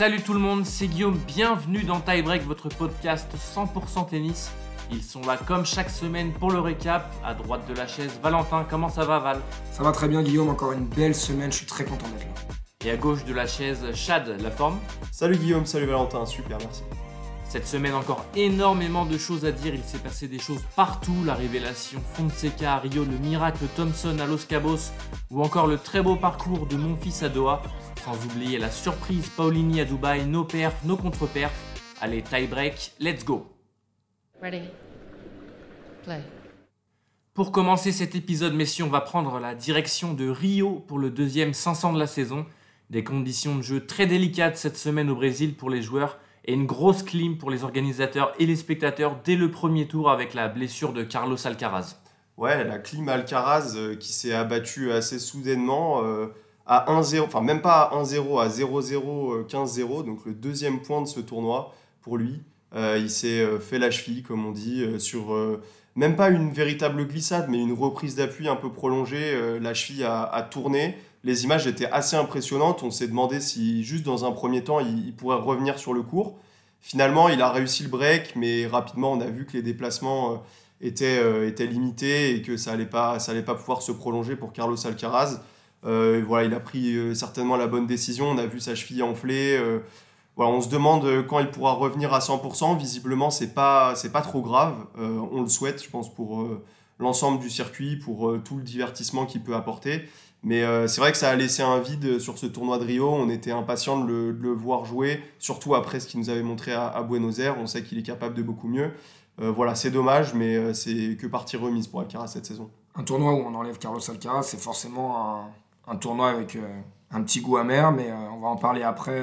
Salut tout le monde, c'est Guillaume, bienvenue dans Tie Break, votre podcast 100% tennis. Ils sont là comme chaque semaine pour le récap. À droite de la chaise, Valentin, comment ça va Val? Ça va très bien Guillaume, encore une belle semaine, je suis très content d'être là. Et à gauche de la chaise, Chad, la forme? Salut Guillaume, salut Valentin, super, merci. Cette semaine, encore énormément de choses à dire. Il s'est passé des choses partout. La révélation Fonseca à Rio, le miracle Thompson à Los Cabos, ou encore le très beau parcours de mon fils à Doha. Sans oublier la surprise Paulini à Dubaï, nos perfs, nos contre-perfs. Allez, tie break, let's go Ready? Play. Pour commencer cet épisode, messieurs, on va prendre la direction de Rio pour le deuxième 500 de la saison. Des conditions de jeu très délicates cette semaine au Brésil pour les joueurs et une grosse clim pour les organisateurs et les spectateurs dès le premier tour avec la blessure de Carlos Alcaraz. Ouais, la clim Alcaraz euh, qui s'est abattue assez soudainement euh, à 1-0, enfin même pas à 1-0, à 0-0, 15-0, donc le deuxième point de ce tournoi pour lui. Euh, il s'est euh, fait la cheville, comme on dit, euh, sur euh, même pas une véritable glissade, mais une reprise d'appui un peu prolongée. euh, la cheville a tourné. Les images étaient assez impressionnantes. On s'est demandé si, juste dans un premier temps, il, pourrait revenir sur le court. Finalement, il a réussi le break, mais rapidement, on a vu que les déplacements euh, étaient, euh, étaient limités et que ça allait pas, ça allait pas pouvoir se prolonger pour Carlos Alcaraz. Euh, voilà, il a pris certainement la bonne décision. On a vu sa cheville enfler. euh, voilà, on se demande quand il pourra revenir à 100%. Visiblement, c'est pas, c'est pas trop grave. On le souhaite, je pense, pour l'ensemble du circuit, pour euh, tout le divertissement qu'il peut apporter. Mais euh, c'est vrai que ça a laissé un vide sur ce tournoi de Rio. On était impatient de le, voir jouer, surtout après ce qu'il nous avait montré à, Buenos Aires. On sait qu'il est capable de beaucoup mieux. Euh, voilà, c'est dommage, mais c'est que partie remise pour Alcaraz cette saison. Un tournoi où on enlève Carlos Alcaraz, c'est forcément un, tournoi avec un petit goût amer, mais on va en parler après.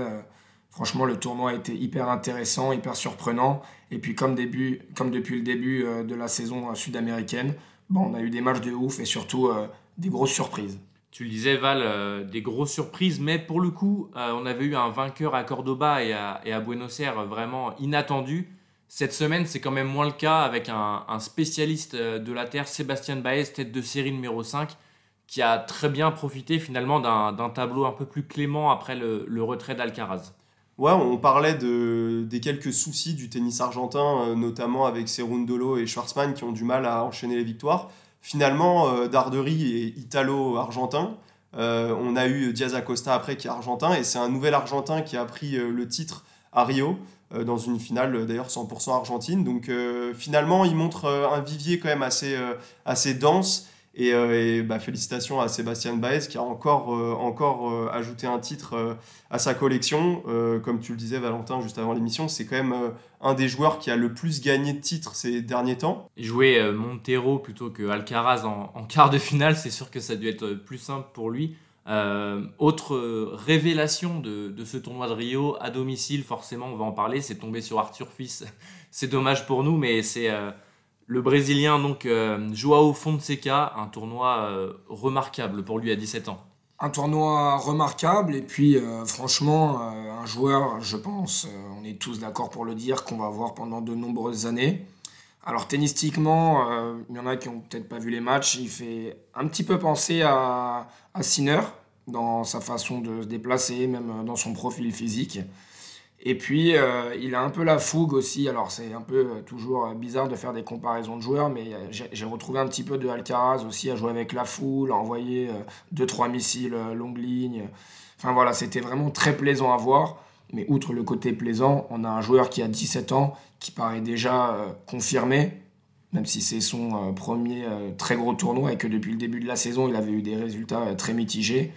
Franchement, le tournoi a été hyper intéressant, hyper surprenant. Et puis, comme, début, comme depuis le début euh, de la saison euh, sud-américaine, bon, on a eu des matchs de ouf et surtout euh, des grosses surprises. Tu le disais, Val, des grosses surprises, mais pour le coup, on avait eu un vainqueur à Cordoba et à, Buenos Aires vraiment inattendu. Cette semaine, c'est quand même moins le cas avec un, spécialiste de la Terre, Sébastien Baez, tête de série numéro 5, qui a très bien profité finalement d'un d'un tableau un peu plus clément après le, le retrait d'Alcaraz. Ouais, on parlait de, des quelques soucis du tennis argentin, euh, notamment avec Cerundolo et Schwartzmann qui ont du mal à enchaîner les victoires. Finalement, euh, Darderi est italo-argentin. Euh, on a eu Diaz Acosta après qui est argentin et c'est un nouvel argentin qui a pris le titre à Rio dans une finale d'ailleurs 100% argentine. Donc finalement, il montre un vivier quand même assez, assez dense. Et, euh, bah, félicitations à Sébastien Baez qui a encore, euh, encore euh, ajouté un titre à sa collection. Comme tu le disais, Valentin, juste avant l'émission, c'est quand même un des joueurs qui a le plus gagné de titres ces derniers temps. Jouer Montero plutôt que Alcaraz en, quart de finale, c'est sûr que ça a dû être plus simple pour lui. Autre révélation de, ce tournoi de Rio, à domicile, forcément, on va en parler, c'est tombé sur Arthur Fils. c'est dommage pour nous, mais c'est le Brésilien, donc euh, Joao Fonseca, un tournoi euh, remarquable pour lui à 17 ans. Un tournoi remarquable et puis euh, franchement euh, un joueur, je pense, on est tous d'accord pour le dire, qu'on va voir pendant de nombreuses années. Alors tennistiquement, il y en a qui ont peut-être pas vu les matchs, il fait un petit peu penser à, à dans sa façon de se déplacer, même dans son profil physique. Et puis euh, il a un peu la fougue aussi, alors c'est un peu euh, toujours euh, bizarre de faire des comparaisons de joueurs, mais j'ai retrouvé un petit peu de Alcaraz aussi à jouer avec la foule, à envoyer euh, deux, trois missiles longue ligne. Enfin voilà, c'était vraiment très plaisant à voir. Mais outre le côté plaisant, on a un joueur qui a 17 ans, qui paraît déjà confirmé, même si c'est son premier très gros tournoi et que depuis le début de la saison, il avait eu des résultats très mitigés.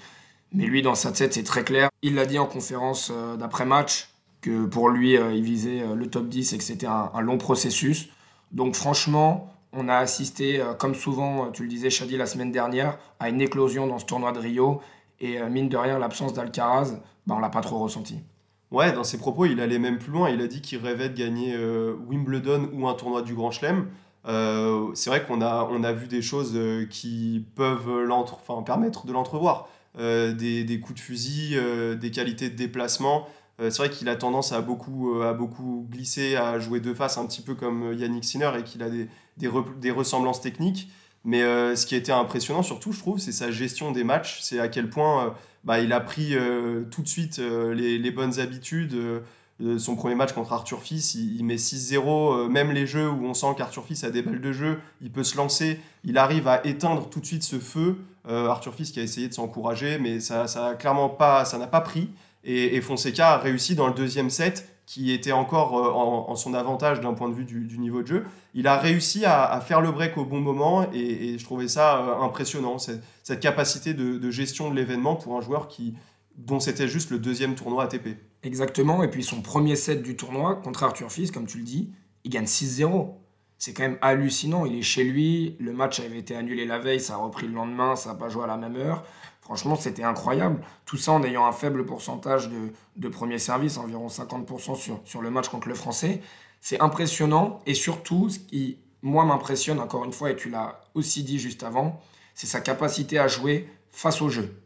Mais lui, dans sa tête, c'est très clair. Il l'a dit en conférence d'après-match, que pour lui, euh, il visait euh, le top 10 et que c'était un, long processus. Donc franchement, on a assisté, euh, comme souvent, tu le disais, Shadi, la semaine dernière, à une éclosion dans ce tournoi de Rio. Et mine de rien, l'absence d'Alcaraz, bah, on l'a pas trop ressenti. Ouais, dans ses propos, il allait même plus loin. Il a dit qu'il rêvait de gagner Wimbledon ou un tournoi du Grand Chelem. C'est vrai qu'on a, on a vu des choses qui peuvent permettre de l'entrevoir. Des, des coups de fusil, des qualités de déplacement. Euh, c'est vrai qu'il a tendance à beaucoup, euh, à beaucoup glisser, à jouer de face, un petit peu comme euh, Yannick Sinner, et qu'il a des, des, re- des ressemblances techniques. Mais ce qui été impressionnant surtout, je trouve, c'est sa gestion des matchs. C'est à quel point bah, il a pris tout de suite les, bonnes habitudes. son premier match contre Arthur Fils, il, met 6-0. même les jeux où on sent qu'Arthur Fils a des balles de jeu, il peut se lancer. Il arrive à éteindre tout de suite ce feu. Arthur Fils qui a essayé de s'encourager, mais ça, ça clairement pas, ça n'a pas pris. Et, Fonseca a réussi dans le deuxième set qui était encore euh, en, son avantage d'un point de vue du, niveau de jeu. Il a réussi à, faire le break au bon moment et, je trouvais ça euh, impressionnant, cette, cette capacité de, gestion de l'événement pour un joueur qui, dont c'était juste le deuxième tournoi ATP. Exactement, et puis son premier set du tournoi contre Arthur Fils, comme tu le dis, il gagne 6-0. C'est quand même hallucinant, il est chez lui, le match avait été annulé la veille, ça a repris le lendemain, ça n'a pas joué à la même heure. Franchement, c'était incroyable. Tout ça en ayant un faible pourcentage de, de premier service, environ 50% sur, sur le match contre le Français. C'est impressionnant. Et surtout, ce qui, moi, m'impressionne, encore une fois, et tu l'as aussi dit juste avant, c'est sa capacité à jouer face au jeu.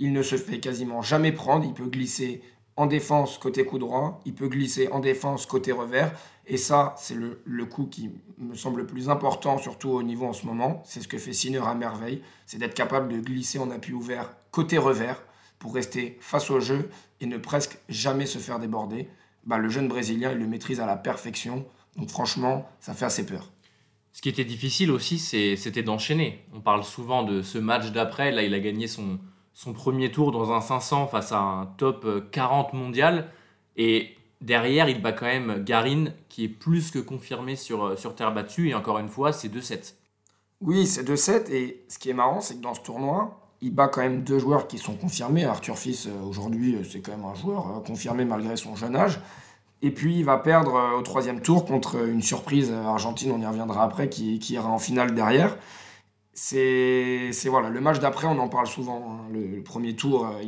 Il ne se fait quasiment jamais prendre. Il peut glisser en défense côté coup droit, il peut glisser en défense côté revers. Et ça, c'est le, coup qui me semble le plus important, surtout au niveau en ce moment. C'est ce que fait Sinner à merveille, c'est d'être capable de glisser en appui ouvert côté revers pour rester face au jeu et ne presque jamais se faire déborder. Bah, le jeune Brésilien, il le maîtrise à la perfection. Donc franchement, ça fait assez peur. Ce qui était difficile aussi, c'était d'enchaîner. On parle souvent de ce match d'après. Là, il a gagné son, son premier tour dans un 500 face à un top 40 mondial. Et derrière, il bat quand même Garin, qui est plus que confirmé sur, euh, sur terre battue. Et encore une fois, c'est 2-7. Oui, c'est 2-7. Et ce qui est marrant, c'est que dans ce tournoi, il bat quand même deux joueurs qui sont confirmés. Arthur Fils, euh, aujourd'hui, euh, c'est quand même un joueur confirmé malgré son jeune âge. Et puis, il va perdre au troisième tour contre une surprise argentine, on y reviendra après, qui ira en finale derrière c'est voilà le match d'après on en parle souvent hein. le, premier tour euh,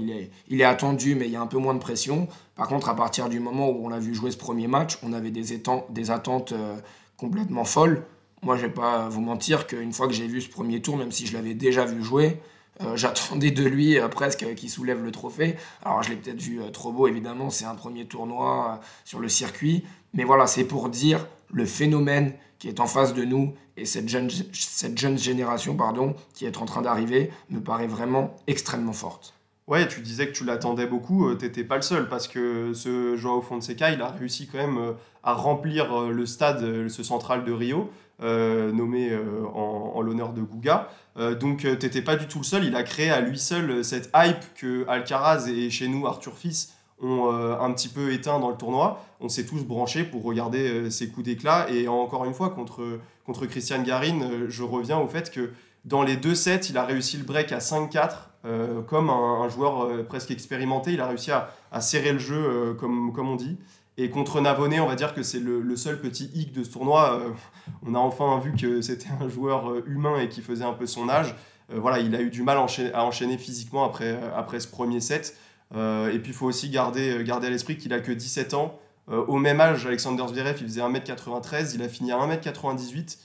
il est attendu mais il y a un peu moins de pression. Par contre à partir du moment où on l'a vu jouer ce premier match on avait des, des attentes euh, complètement folles. Moi je vais pas vous mentir qu'une fois que j'ai vu ce premier tour même si je l'avais déjà vu jouer euh, j'attendais de lui presque qu'il soulève le trophée. Alors je l'ai peut-être vu trop beau évidemment c'est un premier tournoi sur le circuit. Mais voilà c'est pour dire le phénomène qui est en face de nous et cette jeune, cette jeune génération pardon, qui est en train d'arriver me paraît vraiment extrêmement forte. Ouais, tu disais que tu l'attendais beaucoup, euh, tu n'étais pas le seul parce que ce Joao Fonseca, il a réussi quand même euh, à remplir euh, le stade, ce central de Rio, nommé en, l'honneur de Guga. donc tu n'étais pas du tout le seul, il a créé à lui seul cette hype que Alcaraz et chez nous Arthur Fils ont euh, un petit peu éteint dans le tournoi. On s'est tous branchés pour regarder euh, ses coups d'éclat. Et encore une fois, contre, contre Christian Garin, euh, je reviens au fait que dans les deux sets, il a réussi le break à 5-4. comme un, joueur presque expérimenté, il a réussi à, serrer le jeu, comme, comme on dit. Et contre Navone, on va dire que c'est le, seul petit hic de ce tournoi. on a enfin vu que c'était un joueur humain et qui faisait un peu son âge. voilà, il a eu du mal à enchaîner, physiquement après, après ce premier set. Euh, et puis il faut aussi garder, euh, garder à l'esprit qu'il a que 17 ans. Euh, au même âge, Alexander Zverev, il faisait 1m93, il a fini à 1m98.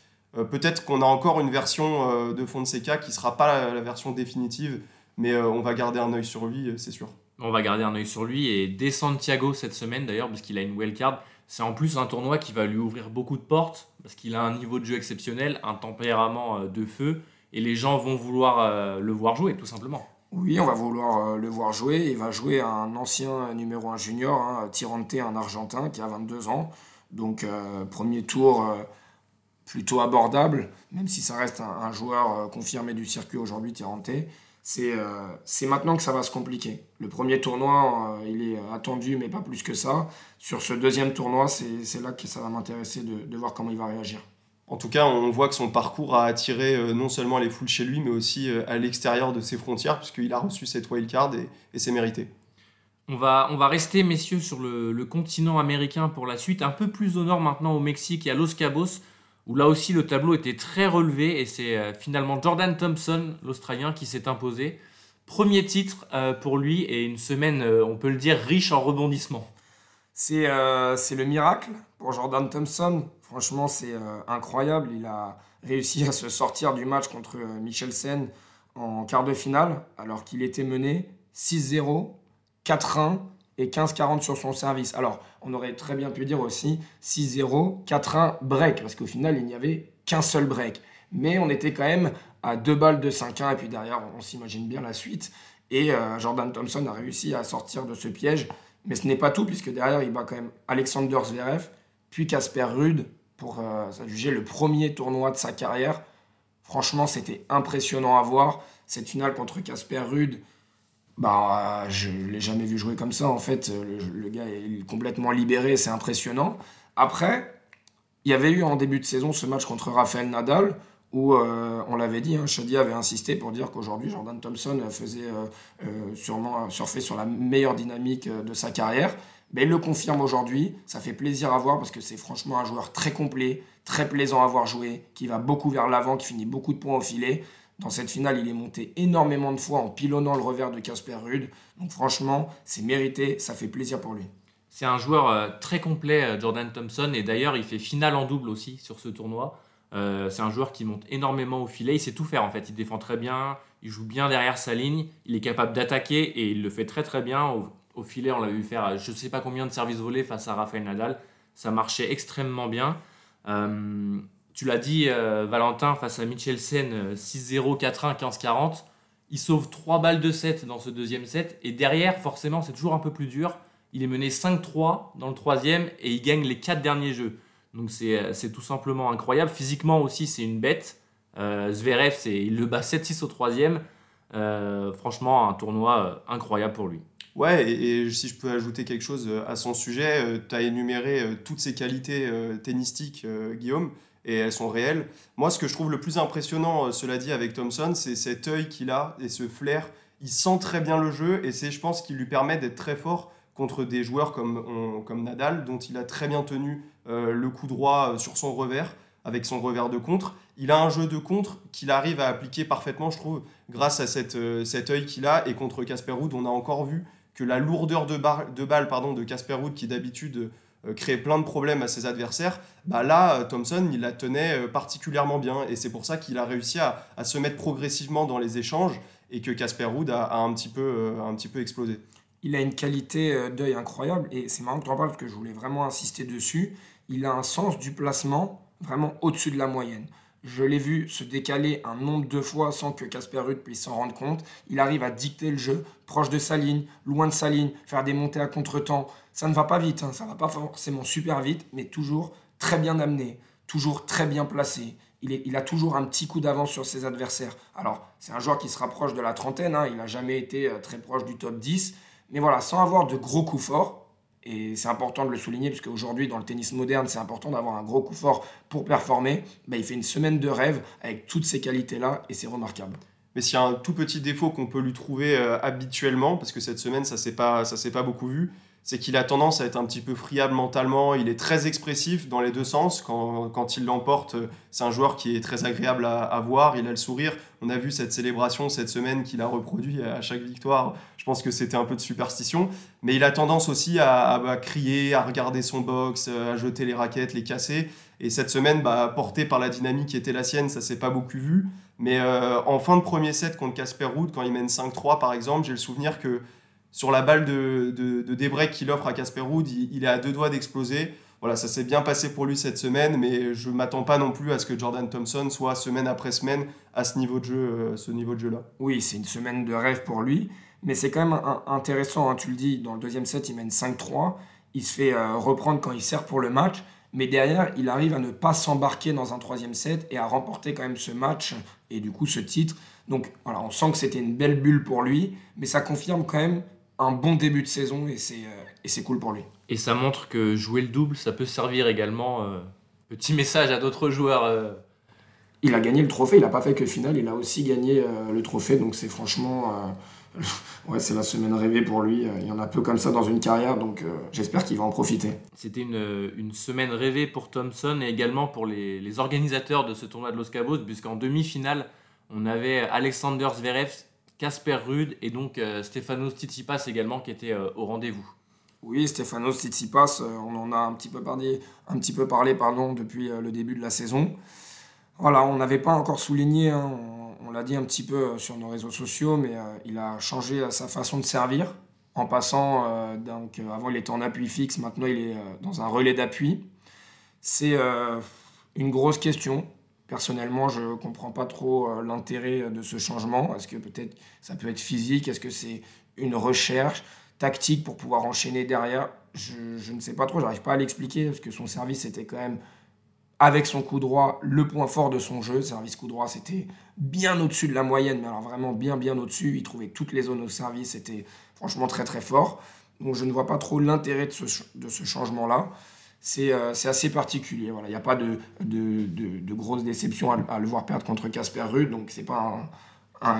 Peut-être qu'on a encore une version de Fonseca qui ne sera pas la, version définitive, mais on va garder un œil sur lui, c'est sûr. On va garder un œil sur lui et dès Santiago cette semaine d'ailleurs, puisqu'il a une wildcard, c'est en plus un tournoi qui va lui ouvrir beaucoup de portes, parce qu'il a un niveau de jeu exceptionnel, un tempérament de feu, et les gens vont vouloir le voir jouer tout simplement. Oui, on va vouloir euh, le voir jouer. Il va jouer un ancien numéro 1 junior, hein, Tirante, un Argentin qui a 22 ans. Donc, euh, premier tour euh, plutôt abordable, même si ça reste un, joueur confirmé du circuit aujourd'hui, Tirante. C'est maintenant que ça va se compliquer. Le premier tournoi, il est attendu, mais pas plus que ça. Sur ce deuxième tournoi, c'est là que ça va m'intéresser de voir comment il va réagir. En tout cas, on voit que son parcours a attiré euh, non seulement les foules chez lui, mais aussi euh, à l'extérieur de ses frontières, puisqu'il a reçu cette wildcard et, et c'est mérité. On va, on va rester, messieurs, sur le, continent américain pour la suite, un peu plus au nord maintenant au Mexique et à Los Cabos, où là aussi le tableau était très relevé, et c'est euh, finalement Jordan Thompson, l'Australien, qui s'est imposé. Premier titre pour lui, et une semaine, on peut le dire, riche en rebondissements. C'est le miracle pour Jordan Thompson. Franchement, c'est euh, incroyable. Il a réussi à se sortir du match contre euh, Michel Sen en quart de finale, alors qu'il était mené 6-0, 4-1 et 15-40 sur son service. Alors, on aurait très bien pu dire aussi 6-0, 4-1 break, parce qu'au final, il n'y avait qu'un seul break. Mais on était quand même à deux balles de 5-1, et puis derrière, on, s'imagine bien la suite. Et euh, Jordan Thompson a réussi à sortir de ce piège. Mais ce n'est pas tout, puisque derrière, il bat quand même Alexander Zverev, puis Casper Rude, pour euh, juger le premier tournoi de sa carrière. Franchement, c'était impressionnant à voir. Cette finale contre Casper Rude, bah, je ne l'ai jamais vu jouer comme ça. En fait, le, gars est complètement libéré, c'est impressionnant. Après, il y avait eu en début de saison ce match contre Rafael Nadal où euh, on l'avait dit, hein, Shadi avait insisté pour dire qu'aujourd'hui Jordan Thompson faisait euh, euh, sûrement surfer sur la meilleure dynamique de sa carrière. Mais il le confirme aujourd'hui, ça fait plaisir à voir parce que c'est franchement un joueur très complet, très plaisant à voir jouer, qui va beaucoup vers l'avant, qui finit beaucoup de points au filet. Dans cette finale, il est monté énormément de fois en pilonnant le revers de Casper Rude. Donc franchement, c'est mérité, ça fait plaisir pour lui. C'est un joueur euh, très complet, euh, Jordan Thompson, et d'ailleurs, il fait finale en double aussi sur ce tournoi. Euh, c'est un joueur qui monte énormément au filet, il sait tout faire en fait, il défend très bien, il joue bien derrière sa ligne, il est capable d'attaquer et il le fait très très bien. Au, filet, on l'a vu faire je ne sais pas combien de services volés face à Rafael Nadal, ça marchait extrêmement bien tu l'as dit, euh, Valentin, face à Michelsen, 6-0, 4-1, 15-40. Il sauve 3 balles de 7 dans ce deuxième set. Et derrière, forcément, c'est toujours un peu plus dur. Il est mené 5-3 dans le troisième et il gagne les 4 derniers jeux. Donc euh, c'est tout simplement incroyable. Physiquement aussi, c'est une bête. Euh, Zverev, il le bat 7-6 au troisième. franchement, un tournoi incroyable pour lui. Ouais, et, si je peux ajouter quelque chose à son sujet, tu as énuméré toutes ses qualités tennistiques, Guillaume et elles sont réelles. Moi, ce que je trouve le plus impressionnant, euh, cela dit, avec Thompson, c'est cet œil qu'il a et ce flair. Il sent très bien le jeu et c'est, je pense, qui lui permet d'être très fort contre des joueurs comme, comme Nadal, dont il a très bien tenu euh, le coup droit euh, sur son revers, avec son revers de contre. Il a un jeu de contre qu'il arrive à appliquer parfaitement, je trouve, grâce à cette, cet œil qu'il a. Et contre Casper Ruud, on a encore vu que la lourdeur de, de balle de Casper Ruud, qui d'habitude euh, créer plein de problèmes à ses adversaires, bah là, euh, Thompson, il la tenait euh, particulièrement bien. Et c'est pour ça qu'il a réussi à, se mettre progressivement dans les échanges et que Casper Ruud a, un, petit peu, un petit peu explosé. Il a une qualité d'œil incroyable et c'est marrant que tu en parles parce que je voulais vraiment insister dessus. Il a un sens du placement vraiment au-dessus de la moyenne. Je l'ai vu se décaler un nombre de fois sans que Casper Ruud puisse s'en rendre compte. Il arrive à dicter le jeu, proche de sa ligne, loin de sa ligne, faire des montées à contre-temps. Ça ne va pas vite, hein. ça ne va pas forcément super vite, mais toujours très bien amené, toujours très bien placé. Il a toujours un petit coup d'avance sur ses adversaires. Alors, c'est un joueur qui se rapproche de la trentaine, hein. il n'a jamais été euh, très proche du top 10, mais voilà, sans avoir de gros coups forts, et c'est important de le souligner, puisque aujourd'hui, dans le tennis moderne, c'est important d'avoir un gros coup fort pour performer. Bah, il fait une semaine de rêve avec toutes ces qualités-là, et c'est remarquable. Mais s'il y a un tout petit défaut qu'on peut lui trouver euh, habituellement, parce que cette semaine, ça ne s'est pas, pas beaucoup vu, c'est qu'il a tendance à être un petit peu friable mentalement. Il est très expressif dans les deux sens. Quand, quand il l'emporte, c'est un joueur qui est très agréable à, voir. Il a le sourire. On a vu cette célébration cette semaine qu'il a reproduit à chaque victoire. Je pense que c'était un peu de superstition. Mais il a tendance aussi à, crier, à regarder son box, à jeter les raquettes, les casser. Et cette semaine, bah, porté par la dynamique qui était la sienne, ça s'est pas beaucoup vu. Mais euh, en fin de premier set contre Casper Ruud, quand il mène 5-3 par exemple, j'ai le souvenir que sur la balle de, de, qu'il offre à Casper Ruud, il, est à deux doigts d'exploser. Voilà, ça s'est bien passé pour lui cette semaine, mais je ne m'attends pas non plus à ce que Jordan Thompson soit semaine après semaine à ce niveau de jeu, euh, ce niveau de jeu là. Oui, c'est une semaine de rêve pour lui, mais c'est quand même intéressant. Hein, tu le dis, dans le deuxième set, il mène 5-3, il se fait euh, reprendre quand il sert pour le match, mais derrière, il arrive à ne pas s'embarquer dans un troisième set et à remporter quand même ce match et du coup ce titre. Donc voilà, on sent que c'était une belle bulle pour lui, mais ça confirme quand même un bon début de saison et c'est, euh, et c'est cool pour lui. Et ça montre que jouer le double, ça peut servir également. Euh, petit message à d'autres joueurs. Euh. Il a gagné le trophée, il n'a pas fait que finale, il a aussi gagné le trophée, donc c'est franchement. ouais, c'est la semaine rêvée pour lui. Il y en a peu comme ça dans une carrière, donc j'espère qu'il va en profiter. C'était une, une, semaine rêvée pour Thompson et également pour les, les organisateurs de ce tournoi de Los Cabos, puisqu'en demi-finale, on avait Alexander Zverev Casper Rude et donc euh, Stefanos Tsitsipas également qui était euh, au rendez-vous. Oui, Stefanos Tsitsipas, euh, on en a un petit peu parlé, pardon, depuis le début de la saison. Voilà, on n'avait pas encore souligné, hein, on, l'a dit un petit peu sur nos réseaux sociaux, mais il a changé sa façon de servir en passant, donc avant il était en appui fixe, maintenant il est dans un relais d'appui. C'est une grosse question Personnellement, je ne comprends pas trop euh, l'intérêt de ce changement. Est-ce que peut-être ça peut être physique? Est-ce que c'est une recherche tactique pour pouvoir enchaîner derrière? Je, je, ne sais pas trop, j'arrive pas à l'expliquer parce que son service était quand même, avec son coup droit, le point fort de son jeu. Service coup droit, c'était bien au-dessus de la moyenne, mais alors vraiment bien, bien au-dessus. Il trouvait toutes les zones au service, c'était franchement très, très fort. Donc je ne vois pas trop l'intérêt de ce, de ce changement-là c'est euh, assez particulier. Il n'y a pas de, de, de, grosses déceptions à, le voir perdre contre Casper Ruud, donc c'est pas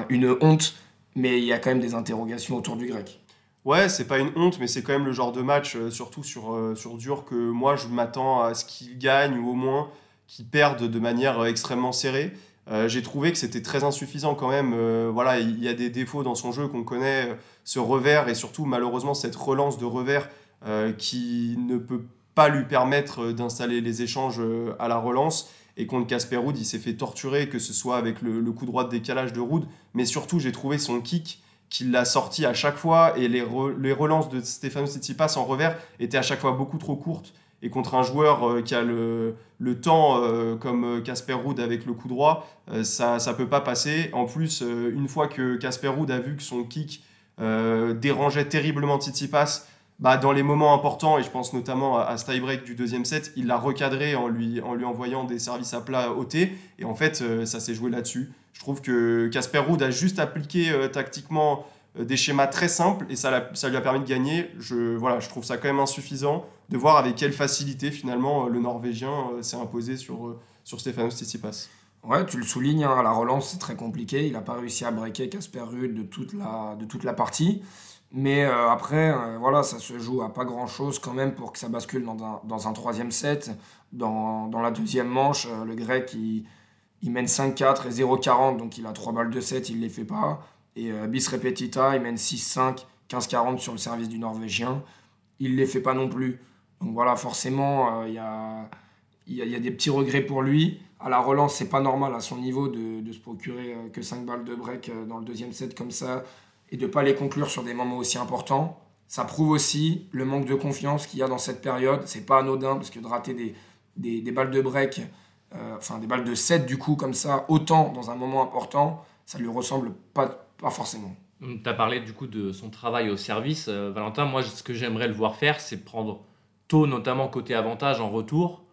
une honte, mais il y a quand même des interrogations autour du grec. Ouais, c'est pas une honte, mais c'est quand même le genre de match, euh, surtout sur, euh, sur dur, que moi je m'attends à ce qu'il gagne ou au moins qu'il perde de manière extrêmement serrée. J'ai trouvé que c'était très insuffisant quand même. voilà, il y a des défauts dans son jeu qu'on connaît, ce revers et surtout malheureusement cette relance de revers qui ne peut pas lui permettre euh, d'installer les échanges euh, à la relance. Et contre Casper Ruud, il s'est fait torturer, que ce soit avec le, coup droit de décalage de Ruud, mais surtout j'ai trouvé son kick qu'il l'a sorti à chaque fois et les, relances de Stefano Tsitsipas en revers étaient à chaque fois beaucoup trop courtes. Et contre un joueur euh, qui a le, le temps comme Casper Ruud avec le coup droit, ça ne peut pas passer. En plus, une fois que Casper Ruud a vu que son kick dérangeait terriblement Tsitsipas, bah, dans les moments importants, et je pense notamment à, ce tie-break du deuxième set, il l'a recadré en lui, en lui envoyant des services à plat ôtés. Et en fait, euh, ça s'est joué là-dessus. Je trouve que Casper Ruud a juste appliqué euh, tactiquement euh, des schémas très simples et ça, ça lui a permis de gagner. Je, voilà, je trouve ça quand même insuffisant de voir avec quelle facilité finalement le Norvégien s'est imposé sur, sur Stefanos Tsitsipas. Ouais, tu le soulignes, hein, la relance c'est très compliqué. Il n'a pas réussi à breaker Casper Ruud de toute la, de toute la partie. Mais euh, après, euh, voilà, ça se joue à pas grand-chose quand même pour que ça bascule dans un, troisième set. Dans, la deuxième manche, euh, le grec, il, mène 5-4 et 0-40, donc il a 3 balles de 7, il ne les fait pas. Et bis repetita, il mène 6-5, 15-40 sur le service du Norvégien. Il ne les fait pas non plus. Donc voilà, forcément, il y, a, des petits regrets pour lui. À la relance, c'est pas normal à son niveau de, de se procurer que 5 balles de break dans le deuxième set comme ça et de ne pas les conclure sur des moments aussi importants. Ça prouve aussi le manque de confiance qu'il y a dans cette période. C'est pas anodin parce que de rater des, des, balles de break, euh, enfin des balles de 7 du coup comme ça, autant dans un moment important, ça lui ressemble pas, pas forcément. Tu as parlé du coup de son travail au service. Euh, Valentin, moi ce que j'aimerais le voir faire, c'est prendre tôt, notamment côté avantage en retour,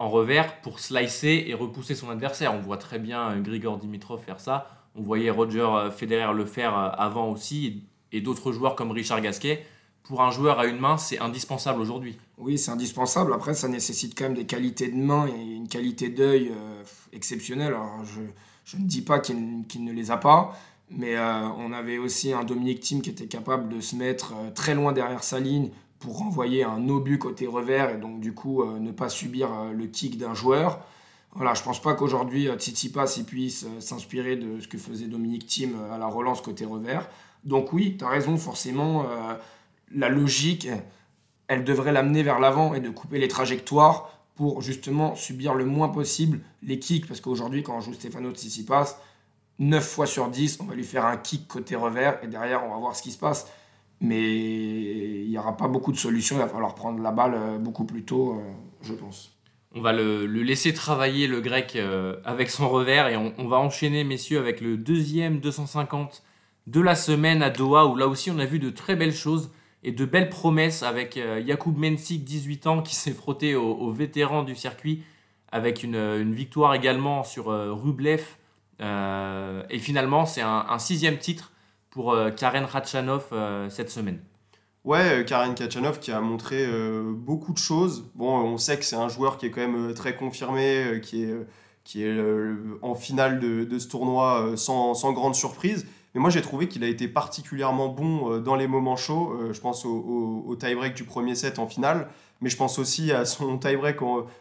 en revers, pour slicer et repousser son adversaire. On voit très bien Grigor Dimitrov faire ça on voyait Roger euh, Federer le faire euh, avant aussi, et d'autres joueurs comme Richard Gasquet. Pour un joueur à une main, c'est indispensable aujourd'hui. Oui, c'est indispensable. Après, ça nécessite quand même des qualités de main et une qualité d'œil euh, exceptionnelle. Alors, je, ne dis pas qu'il ne les a pas, mais on avait aussi un Dominique Thiem qui était capable de se mettre très loin derrière sa ligne pour renvoyer un obus côté revers et donc du coup ne pas subir le kick d'un joueur. Voilà, je pense pas qu'aujourd'hui euh, Tsitsipas puisse euh, s'inspirer de ce que faisait Dominique Thiem euh, à la relance côté revers. Donc oui, tu as raison, forcément, la logique, elle devrait l'amener vers l'avant et de couper les trajectoires pour justement subir le moins possible les kicks. Parce qu'aujourd'hui, quand on joue Stefano Tsitsipas, 9 fois sur 10, on va lui faire un kick côté revers et derrière, on va voir ce qui se passe. Mais il n'y aura pas beaucoup de solutions, il va falloir prendre la balle beaucoup plus tôt, je pense. On va le, laisser travailler le grec euh, avec son revers et on, va enchaîner, messieurs, avec le deuxième 250 de la semaine à Doha où là aussi on a vu de très belles choses et de belles promesses avec euh, Jakub Mensik, 18 ans, qui s'est frotté aux, vétérans du circuit avec une, victoire également sur euh, Rublev. et finalement, c'est un, un, sixième titre pour Karen Ratchanov cette semaine. Ouais, euh, Karen Kachanov qui a montré euh, beaucoup de choses. Bon, on sait que c'est un joueur qui est quand même euh, très confirmé, qui est, qui est en finale de, de ce tournoi sans, sans, grande surprise. Mais moi, j'ai trouvé qu'il a été particulièrement bon dans les moments chauds. je pense au, au, tie-break du premier set en finale, mais je pense aussi à son tie-break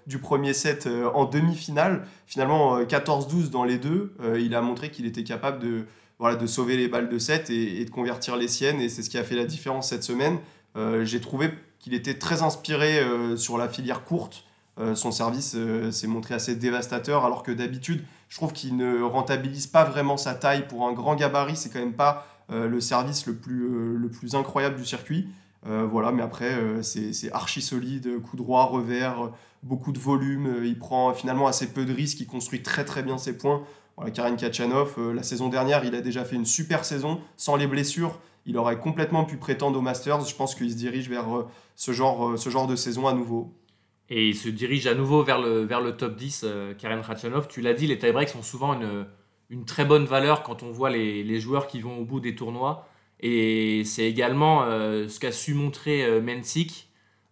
du premier set en demi-finale. Finalement, 14-12 dans les deux, il a montré qu'il était capable de, voilà, de sauver les balles de 7 et, de convertir les siennes. Et c'est ce qui a fait la différence cette semaine. Euh, j'ai trouvé qu'il était très inspiré euh, sur la filière courte. Euh, son service s'est montré assez dévastateur, alors que d'habitude, je trouve qu'il ne rentabilise pas vraiment sa taille. Pour un grand gabarit, c'est quand même pas le service le plus, le plus incroyable du circuit. voilà, mais après, c'est archi solide, coup droit, revers, beaucoup de volume, il prend finalement assez peu de risques, il construit très très bien ses points. Voilà, Karen Kachanov, la saison dernière, il a déjà fait une super saison, sans les blessures. Il aurait complètement pu prétendre au Masters. Je pense qu'il se dirige vers ce genre, ce genre de saison à nouveau. Et il se dirige à nouveau vers le, vers le top 10, Karen Khachanov. Tu l'as dit, les tie-breaks sont souvent une, une très bonne valeur quand on voit les, les, joueurs qui vont au bout des tournois. Et c'est également euh, ce qu'a su montrer euh, Mensik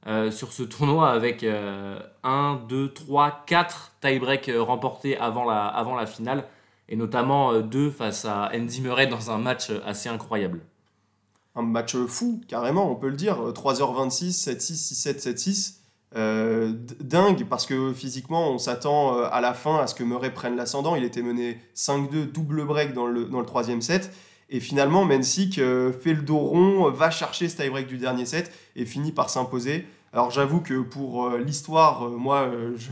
euh, sur ce tournoi avec 1, 2, 3, 4 tie-breaks remportés avant la, avant la finale. Et notamment 2 face à Andy Murray dans un match assez incroyable. Un match fou, carrément, on peut le dire. 3h26, 7-6, 6-7, 7-6. Euh, dingue parce que physiquement on s'attend euh, à la fin à ce que Murray prenne l'ascendant. Il était mené 5-2, double break dans le, dans le troisième set. Et finalement, Mensik euh, fait le dos rond, va chercher ce tie-break du dernier set et finit par s'imposer. Alors j'avoue que pour l'histoire, moi, je,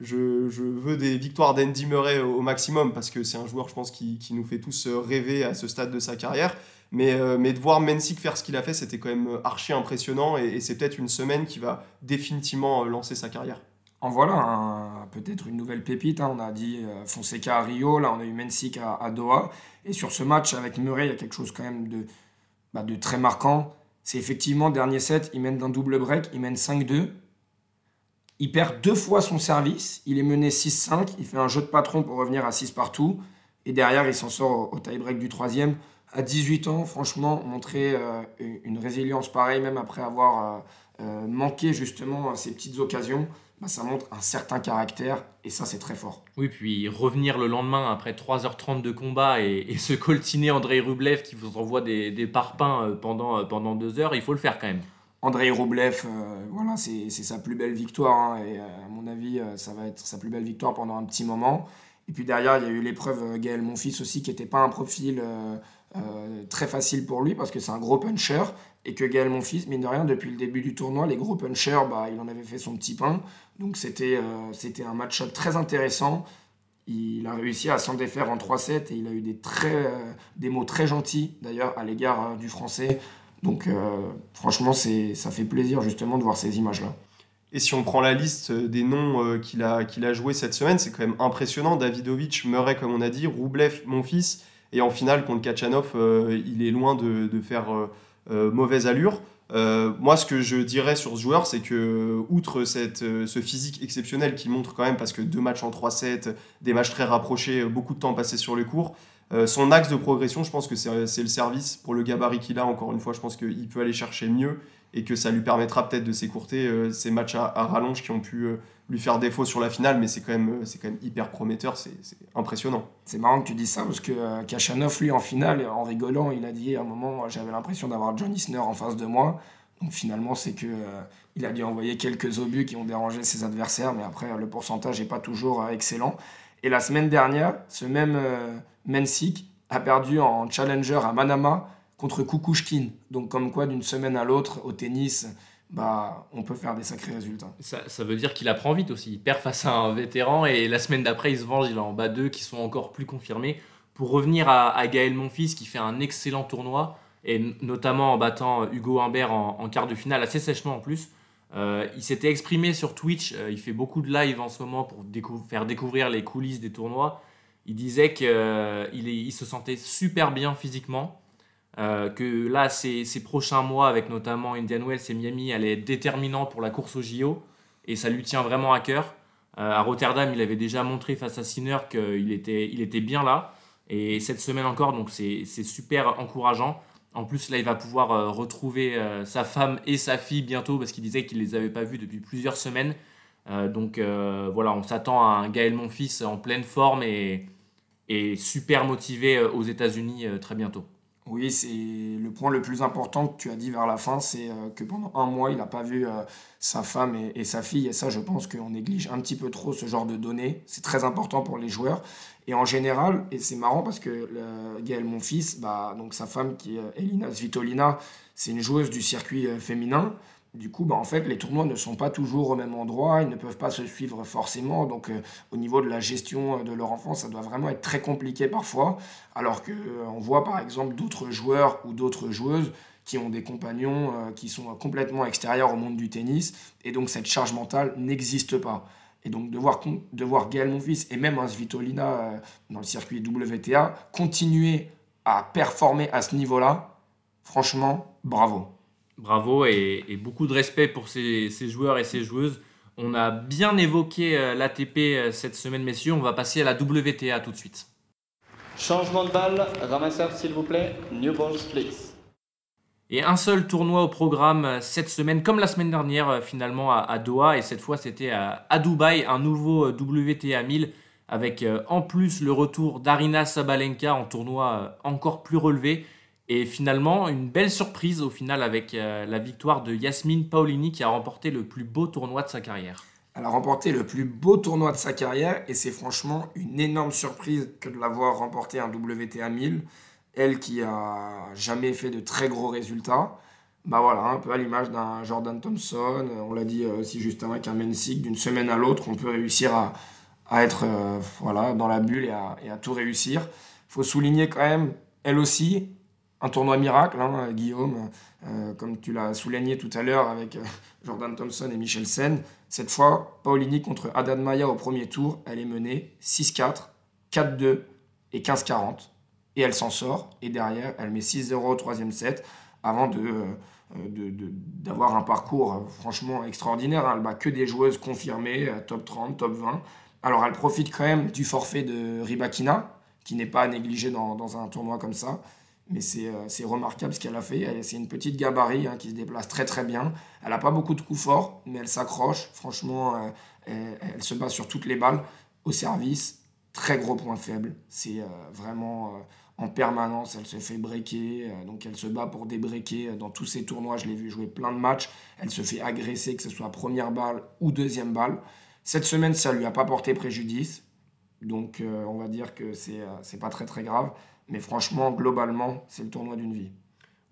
je, veux des victoires d'Andy Murray au, maximum parce que c'est un joueur, je pense, qui, qui, nous fait tous rêver à ce stade de sa carrière. Mais, euh, mais de voir Mensik faire ce qu'il a fait, c'était quand même archi impressionnant et, c'est peut-être une semaine qui va définitivement euh, lancer sa carrière. En voilà peut-être une nouvelle pépite. Hein. On a dit euh, Fonseca à Rio, là on a eu Mensik à, Doha. Et sur ce match avec Murray, il y a quelque chose quand même de, bah, de très marquant. C'est effectivement, dernier set, il mène d'un double break, il mène 5-2. Il perd deux fois son service, il est mené 6-5, il fait un jeu de patron pour revenir à 6 partout. Et derrière, il s'en sort au tie-break du troisième à 18 ans, franchement, montrer euh, une résilience pareille, même après avoir euh, euh, manqué justement ces petites occasions, bah, ça montre un certain caractère et ça, c'est très fort. Oui, puis revenir le lendemain après 3h30 de combat et, se coltiner Andrei Rublev qui vous envoie des, des parpaings pendant, pendant deux heures, il faut le faire quand même. Andrei Rublev, voilà, c'est sa plus belle victoire hein, et à mon avis, ça va être sa plus belle victoire pendant un petit moment. Et puis derrière, il y a eu l'épreuve Gaël Monfils aussi, qui n'était pas un profil euh, très facile pour lui parce que c'est un gros puncher et que Gaël Monfils, mine de rien, depuis le début du tournoi, les gros punchers, bah, il en avait fait son petit pain. Donc c'était euh, un match-up très intéressant. Il a réussi à s'en défaire en 3-7 et il a eu des, très, euh, des mots très gentils d'ailleurs à l'égard du français. Donc franchement, ça fait plaisir justement de voir ces images-là. Et si on prend la liste des noms qu'il a, qu'il a joué cette semaine, c'est quand même impressionnant. Davidovic, Murray, comme on a dit, Roublev, Monfils. Et en finale, contre Kachanov, euh, il est loin de, faire euh, euh, mauvaise allure. moi, ce que je dirais sur ce joueur, c'est que, outre cette, ce physique exceptionnel qui montre quand même, parce que deux matchs en 3-7, des matchs très rapprochés, beaucoup de temps passé sur les cours, son axe de progression, je pense que c'est le service. Pour le gabarit qu'il a, encore une fois, je pense qu'il peut aller chercher mieux et que ça lui permettra peut-être de s'écourter ces matchs à, rallonge qui ont pu lui faire défaut sur la finale, mais c'est quand, même, quand même hyper prometteur, c'est, impressionnant. C'est marrant que tu dis ça, parce que euh, Kachanov, lui, en finale, en rigolant, il a dit à un moment, j'avais l'impression d'avoir John Isner en face de moi. Donc finalement, c'est que euh, il a dû envoyer quelques obus qui ont dérangé ses adversaires, mais après, le pourcentage n'est pas toujours euh, excellent. Et la semaine dernière, ce même Mensik a perdu en challenger à Manama contre Kukushkin. Donc comme quoi, d'une semaine à l'autre, au tennis, bah, on peut faire des sacrés résultats. Ça, veut dire qu'il apprend vite aussi. Il perd face à un vétéran et la semaine d'après, il se venge, il est en bas d'eux qui sont encore plus confirmés. Pour revenir à, à Gaël Monfils qui fait un excellent tournoi, et notamment en battant Hugo Humbert en, quart de finale, assez sèchement en plus. Euh, il s'était exprimé sur Twitch, euh, il fait beaucoup de live en ce moment pour faire découvrir les coulisses des tournois. Il disait qu'il euh, il se sentait super bien physiquement, que là, ces, prochains mois, avec notamment Indian Wells et Miami, allaient être déterminants pour la course au JO, et ça lui tient vraiment à cœur. À Rotterdam, il avait déjà montré face à Sinner qu'il était, était bien là, et cette semaine encore, donc c'est super encourageant. En plus, là, il va pouvoir euh, retrouver sa femme et sa fille bientôt, parce qu'il disait qu'il ne les avait pas vues depuis plusieurs semaines. donc voilà, on s'attend à un Gaël Monfils en pleine forme et super motivé aux États-Unis très bientôt. Oui, c'est le point le plus important que tu as dit vers la fin, c'est euh, que pendant un mois, il n'a pas vu euh, sa femme et, sa fille. Et ça, je pense qu'on néglige un petit peu trop ce genre de données. C'est très important pour les joueurs. Et en général, et c'est marrant parce que Gaël, mon fils, bah, donc sa femme qui est Elina Svitolina, c'est une joueuse du circuit euh, féminin. Du coup, bah, en fait, les tournois ne sont pas toujours au même endroit, ils ne peuvent pas se suivre forcément. Donc, euh, au niveau de la gestion euh, de leur enfant, ça doit vraiment être très compliqué parfois. Alors qu'on euh, voit par exemple d'autres joueurs ou d'autres joueuses qui ont des compagnons qui sont complètement extérieurs au monde du tennis. Et donc cette charge mentale n'existe pas. Et donc de voir, Gaël Monfils et même un Svitolina dans le circuit WTA continuer à performer à ce niveau-là, franchement, bravo. Bravo et, beaucoup de respect pour ces, joueurs et ces joueuses. On a bien évoqué euh, l'ATP cette semaine, messieurs. On va passer à la WTA tout de suite. Changement de balle, ramasseur s'il vous plaît, New Balls please. Et un seul tournoi au programme euh, cette semaine, comme la semaine dernière euh, finalement à, Doha, et cette fois c'était à, Dubaï, un nouveau euh, WTA 1000 avec en plus le retour d'Arina Sabalenka en tournoi encore plus relevé. Et finalement, une belle surprise au final avec la victoire de Yasmine Paolini qui a remporté le plus beau tournoi de sa carrière. Elle a remporté le plus beau tournoi de sa carrière et c'est franchement une énorme surprise que de l'avoir remporté un WTA 1000 elle qui a jamais fait de très gros résultats, bah voilà, un peu à l'image d'un Jordan Thompson, on l'a dit euh, aussi juste avec un Mensik, d'une semaine à l'autre, on peut réussir à, être euh, voilà, dans la bulle et à, tout réussir. Il faut souligner quand même, elle aussi, un tournoi miracle, hein, Guillaume, euh, comme tu l'as souligné tout à l'heure avec Jordan Thompson et Michel Sen. Cette fois, Paulini contre Haddad Maya au premier tour, elle est menée 6-4, 4-2 et 15-40 et elle s'en sort. Et derrière, elle met 6-0 au troisième set avant euh, de, d'avoir un parcours euh, franchement extraordinaire. Hein. Elle bat que des joueuses confirmées, euh, top 30, top 20. Alors elle profite quand même du forfait de Ribakina, qui n'est pas négligé dans, dans, un tournoi comme ça. Mais c'est, c'est remarquable ce qu'elle a fait. c'est une petite gabarit hein, qui se déplace très très bien. Elle n'a pas beaucoup de coups forts, mais elle s'accroche. Franchement, elle, elle, se bat sur toutes les balles au service. Très gros point faible. C'est vraiment en permanence, elle se fait breaker, euh, donc elle se bat pour débreaker euh, dans tous ses tournois. Je l'ai vu jouer plein de matchs. Elle se fait agresser, que ce soit première balle ou deuxième balle. Cette semaine, ça ne lui a pas porté préjudice. Donc euh, on va dire que c'est n'est pas très très grave. Mais franchement, globalement, c'est le tournoi d'une vie.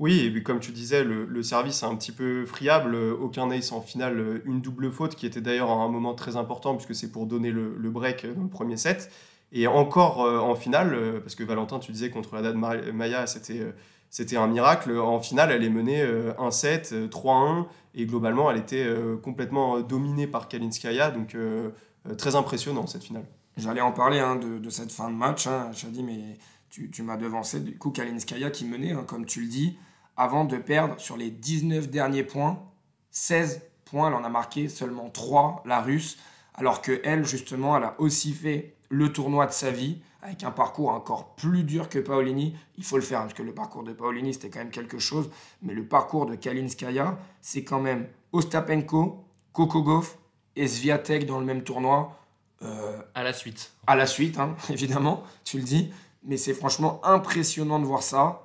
Oui, et puis comme tu disais, le, service est un petit peu friable. Aucun ace en finale, une double faute qui était d'ailleurs un moment très important puisque c'est pour donner le, le, break dans le premier set. Et encore euh, en finale, euh, parce que Valentin, tu disais contre la date Maya, c'était euh, c'était un miracle. En finale, elle est menée 1-7, 3-1, et globalement, elle était complètement dominée par Kalinskaya, donc très impressionnant cette finale. J'allais en parler hein, de, cette fin de match. Hein. J'ai dit, mais tu, tu m'as devancé. Du coup, Kalinskaya qui menait, hein, comme tu le dis, avant de perdre sur les 19 derniers points, 16 points, elle en a marqué seulement 3, la russe, alors que elle, justement, elle a aussi fait le tournoi de sa vie, avec un parcours encore plus dur que Paolini. Il faut le faire, parce que le parcours de Paolini, c'était quand même quelque chose. Mais le parcours de Kalinskaya, c'est quand même Ostapenko, Kokogov et Sviatek dans le même tournoi. Euh, à la suite. À la suite, hein, évidemment, tu le dis. Mais c'est franchement impressionnant de voir ça.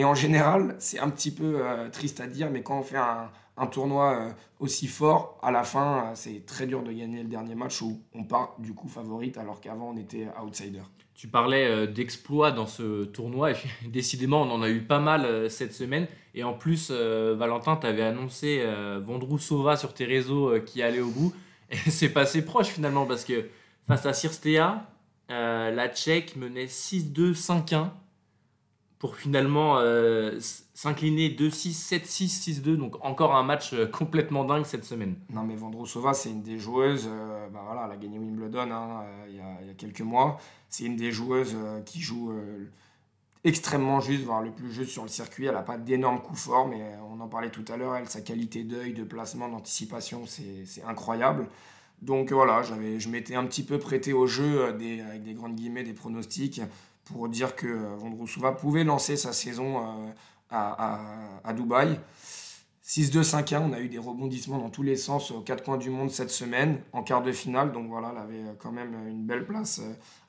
Et en général, c'est un petit peu euh, triste à dire, mais quand on fait un, tournoi euh, aussi fort, à la fin, euh, c'est très dur de gagner le dernier match où on part du coup favorite alors qu'avant on était outsider. Tu parlais d'exploits dans ce tournoi et décidément on en a eu pas mal cette semaine. Et en plus, Valentin, tu avais annoncé Vondrousova sur tes réseaux qui allait au bout. Et c'est passé proche finalement parce que face à Sirstea, la Tchèque menait 6-2, 5-1 pour finalement euh, s'incliner 2-6, 7-6, 6-2. Donc encore un match euh, complètement dingue cette semaine. Non mais Vondrousova, c'est une des joueuses, euh, bah elle a gagné Wimbledon hein, il, y a, quelques mois. C'est une des joueuses qui joue extrêmement juste, voire le plus juste sur le circuit. Elle n'a pas d'énormes coups forts, mais on en parlait tout à l'heure, sa qualité d'œil, de placement, d'anticipation, c'est incroyable. Donc voilà, je m'étais un petit peu prêté au jeu des, avec des grandes guillemets, des pronostics pour dire que euh, Vondrousova pouvait lancer sa saison euh, à, à, Dubaï. 6-2-5-1, on a eu des rebondissements dans tous les sens aux quatre coins du monde cette semaine en quart de finale. Donc voilà, elle avait euh, quand même une belle place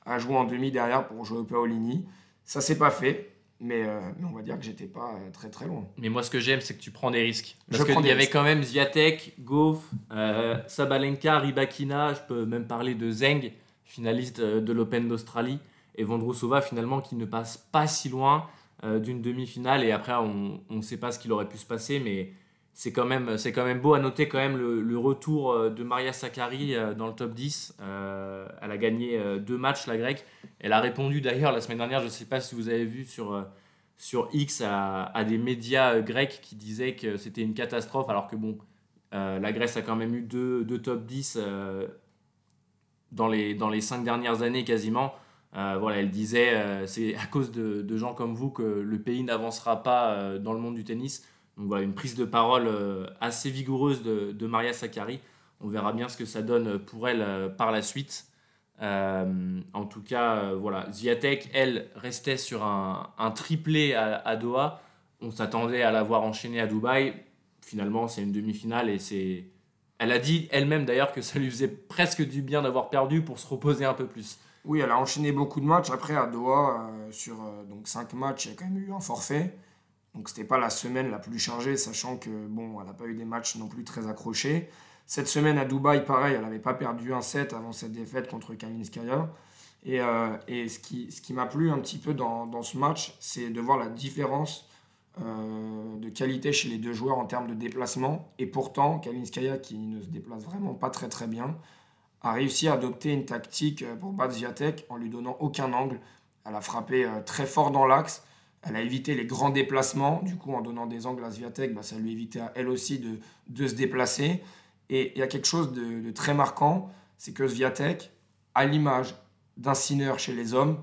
à jouer en demi derrière pour jouer au Paolini. Ça s'est pas fait, mais, on va dire que j'étais pas très très loin. Mais moi, ce que j'aime, c'est que tu prends des risques. Parce qu'il y avait quand même Zviatek, Goff, Sabalenka, Ribakina. Je peux même parler de Zeng, finaliste de l'Open d'Australie et Vondrousova finalement qui ne passe pas si loin euh, d'une demi-finale et après on ne sait pas ce qu'il aurait pu se passer mais c'est quand même c'est quand même beau à noter quand même le, retour euh, de Maria Sakkari euh, dans le top 10 elle a gagné deux matchs la grecque elle a répondu d'ailleurs la semaine dernière je ne sais pas si vous avez vu sur sur X à, des médias grecs qui disaient que c'était une catastrophe, alors que bon, la Grèce a quand même eu deux, top 10 dans, les, dans les cinq dernières années quasiment. voilà, elle disait, c'est à cause de, gens comme vous que le pays n'avancera pas dans le monde du tennis. Donc voilà, une prise de parole assez vigoureuse de, Maria Sakkari. On verra bien ce que ça donne pour elle euh, par la suite. Euh, en tout cas, euh, voilà, Ziatek, elle, restait sur un, triplé à, Doha. On s'attendait à la voir à Dubaï. Finalement, c'est une demi-finale et c'est. Elle a dit elle-même d'ailleurs que ça lui faisait presque du bien d'avoir perdu pour se reposer un peu plus. Oui, elle a enchaîné beaucoup de matchs. Après, à Doha, sur donc 5 matchs, il y a quand même eu un forfait. Donc, c'était pas la semaine la plus chargée, sachant que bon, elle n'a pas eu des matchs non plus très accrochés. Cette semaine à Dubaï, pareil, elle n'avait pas perdu un set avant cette défaite contre Kalinskaya. Et, euh, ce qui, m'a plu un petit peu dans, ce match, c'est de voir la différence euh, de qualité chez les deux joueurs en termes de déplacement. Et pourtant, Kalinskaya, qui ne se déplace vraiment pas très très bien, a réussi à adopter une tactique pour battre en lui donnant aucun angle. Elle a frappé euh, très fort dans l'axe. Elle a évité les grands déplacements. Du coup, en donnant des angles à Zviatek, bah, ça lui évitait à elle aussi de, de se déplacer. Et il y a quelque chose de, très marquant, c'est que Sviatek, à l'image d'un Sinner chez les hommes,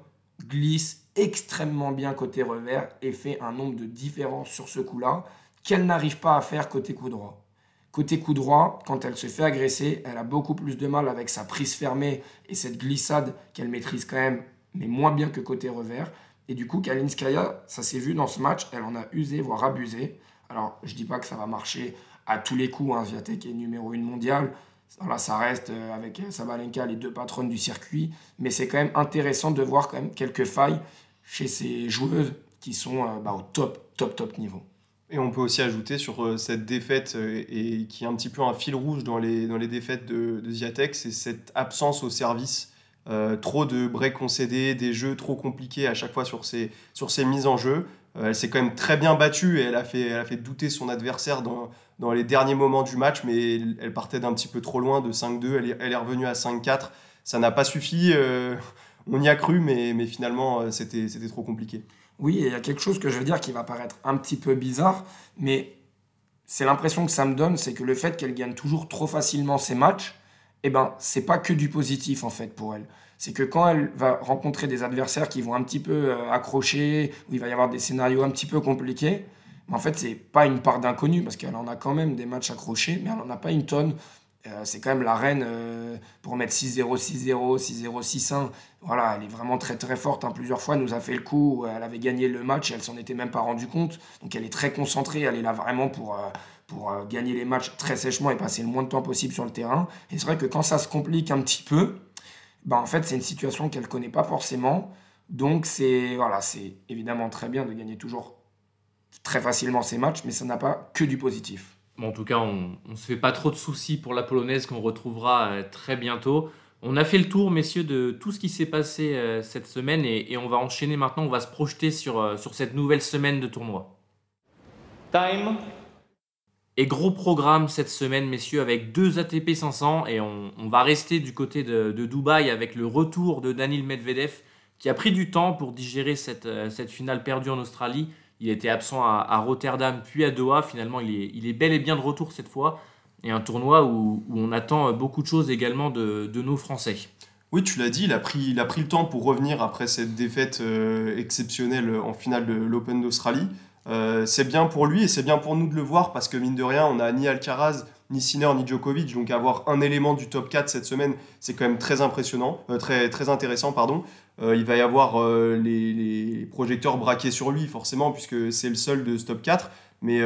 glisse extrêmement bien côté revers et fait un nombre de différences sur ce coup-là qu'elle n'arrive pas à faire côté coup droit. Côté coup droit, quand elle se fait agresser, elle a beaucoup plus de mal avec sa prise fermée et cette glissade qu'elle maîtrise quand même, mais moins bien que côté revers. Et du coup, Kalinskaya, ça s'est vu dans ce match, elle en a usé, voire abusé. Alors, je ne dis pas que ça va marcher à tous les coups. Hein, est numéro 1 mondial. Voilà, ça reste euh, avec Sabalenka les deux patronnes du circuit. Mais c'est quand même intéressant de voir quand même quelques failles chez ces joueuses qui sont euh, bah, au top, top, top niveau. Et on peut aussi ajouter sur euh, cette défaite, et qui est un petit peu un fil rouge dans les, dans les défaites de, de c'est cette absence au service. Trop de breaks concédés, des jeux trop compliqués à chaque fois sur ces, sur ces mises en jeu. elle s'est quand même très bien battue et elle a fait, elle a fait douter son adversaire dans, dans les derniers moments du match, mais elle partait d'un petit peu trop loin de 5-2. Elle, elle, est revenue à 5-4. Ça n'a pas suffi. Euh, on y a cru, mais, mais finalement, euh, c'était trop compliqué. Oui, il y a quelque chose que je veux dire qui va paraître un petit peu bizarre, mais c'est l'impression que ça me donne, c'est que le fait qu'elle gagne toujours trop facilement ses matchs, eh ben, c'est pas que du positif en fait pour elle. C'est que quand elle va rencontrer des adversaires qui vont un petit peu euh, accrocher, où il va y avoir des scénarios un petit peu compliqués, en fait, c'est pas une part d'inconnu parce qu'elle en a quand même des matchs accrochés, mais elle n'en a pas une tonne. Euh, c'est quand même la reine euh, pour mettre 6-0, 6-0, 6-0, 6-1. Voilà, elle est vraiment très très forte. Hein. Plusieurs fois, elle nous a fait le coup. Elle avait gagné le match elle s'en était même pas rendue compte. Donc elle est très concentrée. Elle est là vraiment pour, pour gagner les matchs très sèchement et passer le moins de temps possible sur le terrain. Et c'est vrai que quand ça se complique un petit peu, ben en fait, c'est une situation qu'elle connaît pas forcément. Donc c'est voilà, c'est évidemment très bien de gagner toujours très facilement ces matchs, mais ça n'a pas que du positif. en tout cas, on ne se fait pas trop de soucis pour la polonaise qu'on retrouvera euh, très bientôt. On a fait le tour, messieurs, de tout ce qui s'est passé euh, cette semaine et, on va enchaîner maintenant. On va se projeter sur, euh, sur cette nouvelle semaine de tournoi. Time. Et gros programme cette semaine, messieurs, avec deux ATP 500 et on, va rester du côté de, de, Dubaï avec le retour de Daniil Medvedev qui a pris du temps pour digérer cette, cette finale perdue en Australie il était absent à, Rotterdam puis à Doha. Finalement, il est, il est, bel et bien de retour cette fois. Et un tournoi où, on attend beaucoup de choses également de, nos Français. Oui, tu l'as dit, il a, pris, il a pris le temps pour revenir après cette défaite euh, exceptionnelle en finale de l'Open d'Australie. Euh, c'est bien pour lui et c'est bien pour nous de le voir parce que mine de rien, on a ni Alcaraz, ni Sinner, ni Djokovic. Donc avoir un élément du top 4 cette semaine, c'est quand même très impressionnant, euh, très, très intéressant. pardon. Euh, il va y avoir les, projecteurs braqués sur lui, forcément, puisque c'est le seul de ce top 4. Mais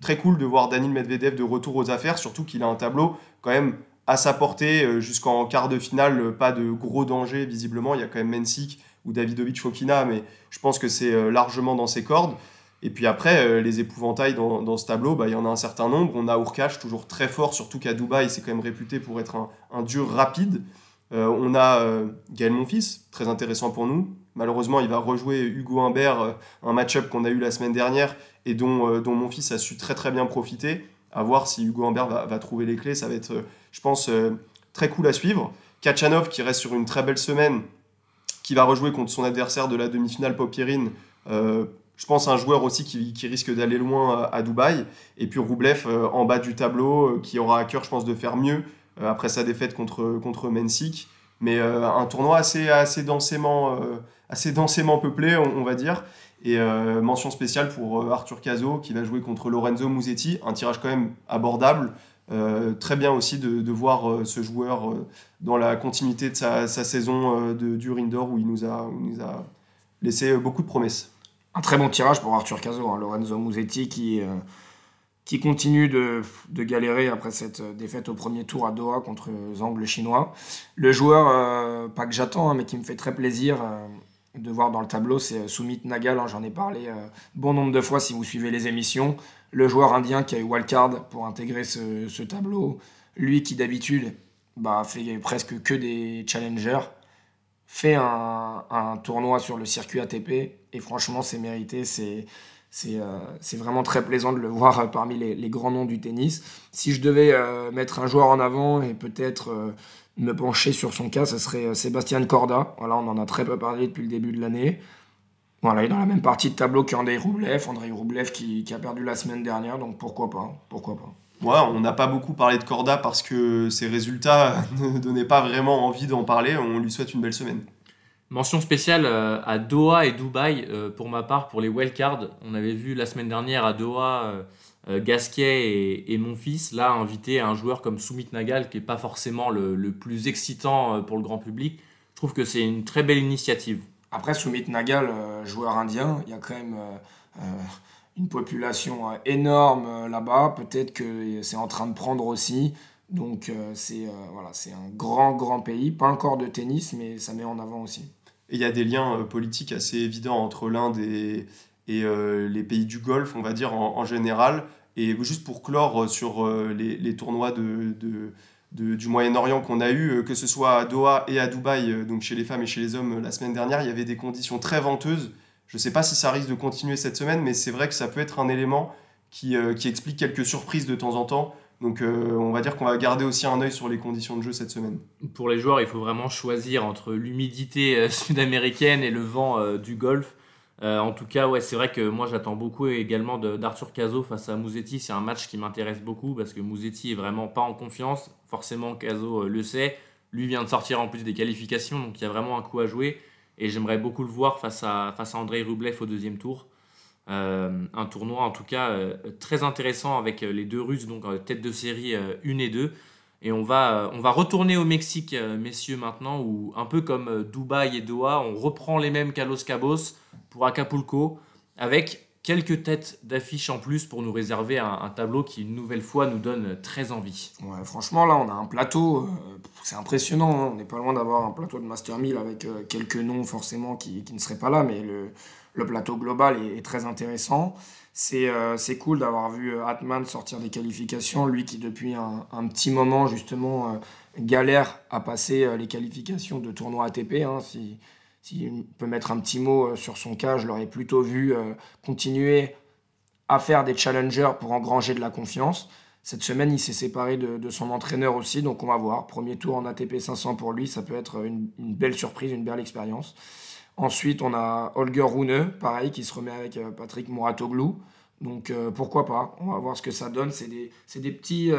très cool de voir Daniel Medvedev de retour aux affaires, surtout qu'il a un tableau quand même à sa portée jusqu'en quart de finale. Pas de gros danger, visiblement. Il y a quand même Mensik ou Davidovic Fokina, mais je pense que c'est largement dans ses cordes. Et puis après, les épouvantails dans, ce tableau, bah, il y en a un certain nombre. On a Urkash, toujours très fort, surtout qu'à Dubaï, c'est quand même réputé pour être un dur rapide. Euh, on a euh, Gaël Monfils, très intéressant pour nous. Malheureusement, il va rejouer Hugo Humbert, euh, un match-up qu'on a eu la semaine dernière et dont, dont mon fils a su très très bien profiter. À voir si Hugo Humbert va, trouver les clés. Ça va être, je pense, très cool à suivre. Kachanov qui reste sur une très belle semaine, qui va rejouer contre son adversaire de la demi-finale Popierine, je pense un joueur aussi qui, risque d'aller loin à Dubaï. Et puis Roublev en bas du tableau, qui aura à cœur, je pense, de faire mieux après sa défaite contre, contre Mensik. Mais un tournoi assez, assez, densément, assez densément peuplé, on va dire. Et euh, mention spéciale pour euh, Arthur Cazot qui va jouer contre Lorenzo Musetti, un tirage quand même abordable. Euh, très bien aussi de, voir ce joueur dans la continuité de sa, saison de, du Rindor où il nous a, laissé beaucoup de promesses. Un très bon tirage pour Arthur Cazot, hein. Lorenzo Musetti qui, continue de, galérer après cette défaite au premier tour à Doha contre Zhang le chinois. Le joueur, pas que j'attends, hein, mais qui me fait très plaisir, de voir dans le tableau, c'est euh, Sumit Nagal, hein, j'en ai parlé euh, bon nombre de fois si vous suivez les émissions, le joueur indien qui a eu wildcard pour intégrer ce, tableau, lui qui d'habitude bah, fait presque que des challengers, fait un, tournoi sur le circuit ATP, et franchement c'est mérité. Euh, c'est vraiment très plaisant de le voir parmi les, grands noms du tennis. Si je devais mettre un joueur en avant et peut-être me pencher sur son cas, ce serait euh, Sébastien Corda. Voilà, on en a très peu parlé depuis le début de l'année. Voilà, il est dans la même partie de tableau qu'Andrei Roublev. Andrei Roublev qui, qui, a perdu la semaine dernière, donc pourquoi pas Pourquoi pas Ouais, on n'a pas beaucoup parlé de Corda parce que ses résultats ne donnaient pas vraiment envie d'en parler. On lui souhaite une belle semaine. Mention spéciale euh, à Doha et Dubaï euh, pour ma part pour les wildcards. On avait vu la semaine dernière à Doha euh, Gasquet et, mon fils, là, inviter un joueur comme Sumit Nagal, qui n'est pas forcément le, plus excitant euh, pour le grand public, je trouve que c'est une très belle initiative. Après, Sumit Nagal, euh, joueur indien, il y a quand même une population énorme là-bas. Peut-être que c'est en train de prendre aussi. Donc, c'est voilà, un grand, grand pays. Pas encore de tennis, mais ça met en avant aussi. Et il y a des liens politiques assez évidents entre l'Inde et, et euh, les pays du Golfe, on va dire en, général. Et juste pour clore euh, sur euh, les, tournois de, du Moyen-Orient qu'on a eu, que ce soit à Doha et à Dubaï, donc chez les femmes et chez les hommes la semaine dernière, il y avait des conditions très venteuses. Je ne sais pas si ça risque de continuer cette semaine, mais c'est vrai que ça peut être un élément qui, qui explique quelques surprises de temps en temps. Donc on va dire qu'on va garder aussi un œil sur les conditions de jeu cette semaine. Pour les joueurs, il faut vraiment choisir entre l'humidité sud-américaine et le vent du Golfe. Euh, en tout cas, c'est vrai que moi j'attends beaucoup également d'Arthur Cazot face à Mouzetti. C'est un match qui m'intéresse beaucoup parce que Mouzetti est vraiment pas en confiance. Forcément, Cazot euh, le sait. Lui vient de sortir en plus des qualifications, donc il y a vraiment un coup à jouer. Et j'aimerais beaucoup le voir face à, face Andrei Rublev au deuxième tour. Euh, un tournoi en tout cas très intéressant avec les deux Russes, donc tête de série 1 et 2. Et on va, on va retourner au Mexique, messieurs, maintenant, où un peu comme Dubaï et Doha, on reprend les mêmes qu'à Cabos pour Acapulco, avec quelques têtes d'affiches en plus pour nous réserver un, tableau qui, une nouvelle fois, nous donne très envie. Ouais, franchement, là, on a un plateau, euh, c'est impressionnant. Hein. On n'est pas loin d'avoir un plateau de Master 1000 avec euh, quelques noms forcément qui, qui, ne seraient pas là, mais le, le plateau global est, très intéressant. C'est euh, cool d'avoir vu Atman sortir des qualifications, lui qui depuis un, petit moment justement galère à passer les qualifications de tournoi ATP. Hein, si, s'il peut mettre un petit mot euh, sur son cas, je l'aurais plutôt vu euh, continuer à faire des challengers pour engranger de la confiance. Cette semaine, il s'est séparé de, son entraîneur aussi, donc on va voir. Premier tour en ATP 500 pour lui, ça peut être une, belle surprise, une belle expérience. Ensuite, on a Holger Rune, pareil, qui se remet avec euh, Patrick Mouratoglou. Donc pourquoi pas? On va voir ce que ça donne. C'est des, des, petits,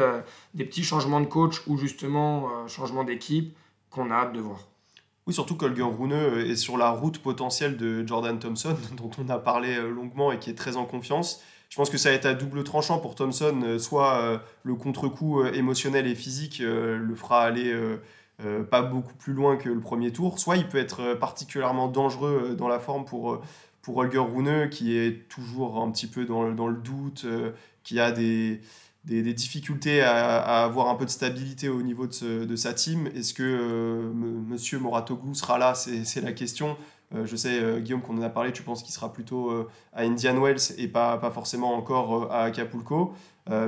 des petits changements de coach ou justement changement d'équipe qu'on a hâte de voir. Oui, surtout qu'Holger Rune est sur la route potentielle de Jordan Thompson, dont on a parlé euh, longuement et qui est très en confiance. Je pense que ça va être à double tranchant pour Thompson, euh, soit euh, le contre-coup émotionnel et physique le fera aller pas beaucoup plus loin que le premier tour, soit il peut être particulièrement dangereux dans la forme pour, pour Holger Rune, qui est toujours un petit peu dans, dans le doute, qui a des, des, difficultés à, avoir un peu de stabilité au niveau de, de sa team. Est-ce que euh, Monsieur Moratoglou sera là? C'est la question. Euh, je sais, euh, Guillaume, qu'on en a parlé, tu penses qu'il sera plutôt à Indian Wells et pas, pas forcément encore à Acapulco.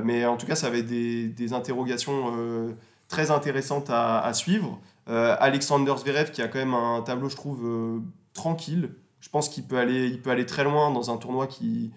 mais en tout cas, ça avait des, des interrogations très intéressantes à, suivre. Alexander Zverev, qui a quand même un tableau, je trouve, tranquille. Je pense qu'il peut aller, il peut aller très loin dans un tournoi qui,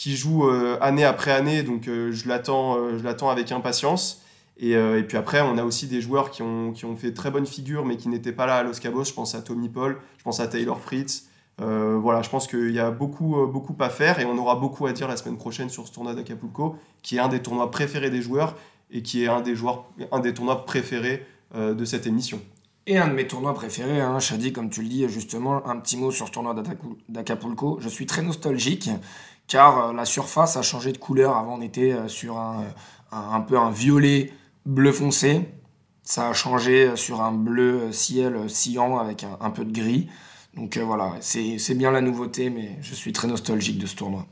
qui joue euh, année après année, donc euh, je l'attends euh, je l'attends avec impatience. Et, et, puis après, on a aussi des joueurs qui ont, qui ont fait très bonne figure, mais qui n'étaient pas là à Los Cabos. Je pense à Tommy Paul, je pense à Taylor Fritz, voilà, je pense qu'il y a beaucoup, beaucoup à faire et on aura beaucoup à dire la semaine prochaine sur ce tournoi d'Acapulco, qui est un des tournois préférés des joueurs et qui est un des, joueurs, un des tournois préférés de cette émission. Et un de mes tournois préférés, hein, Shadi, comme tu le dis, justement, un petit mot sur ce tournoi d'Acapulco. Je suis très nostalgique car la surface a changé de couleur. Avant, on était sur un, un peu un violet bleu foncé. Ça a changé sur un bleu ciel sciant avec un, peu de gris. Donc euh, voilà, c'est bien la nouveauté, mais je suis très nostalgique de ce tournoi.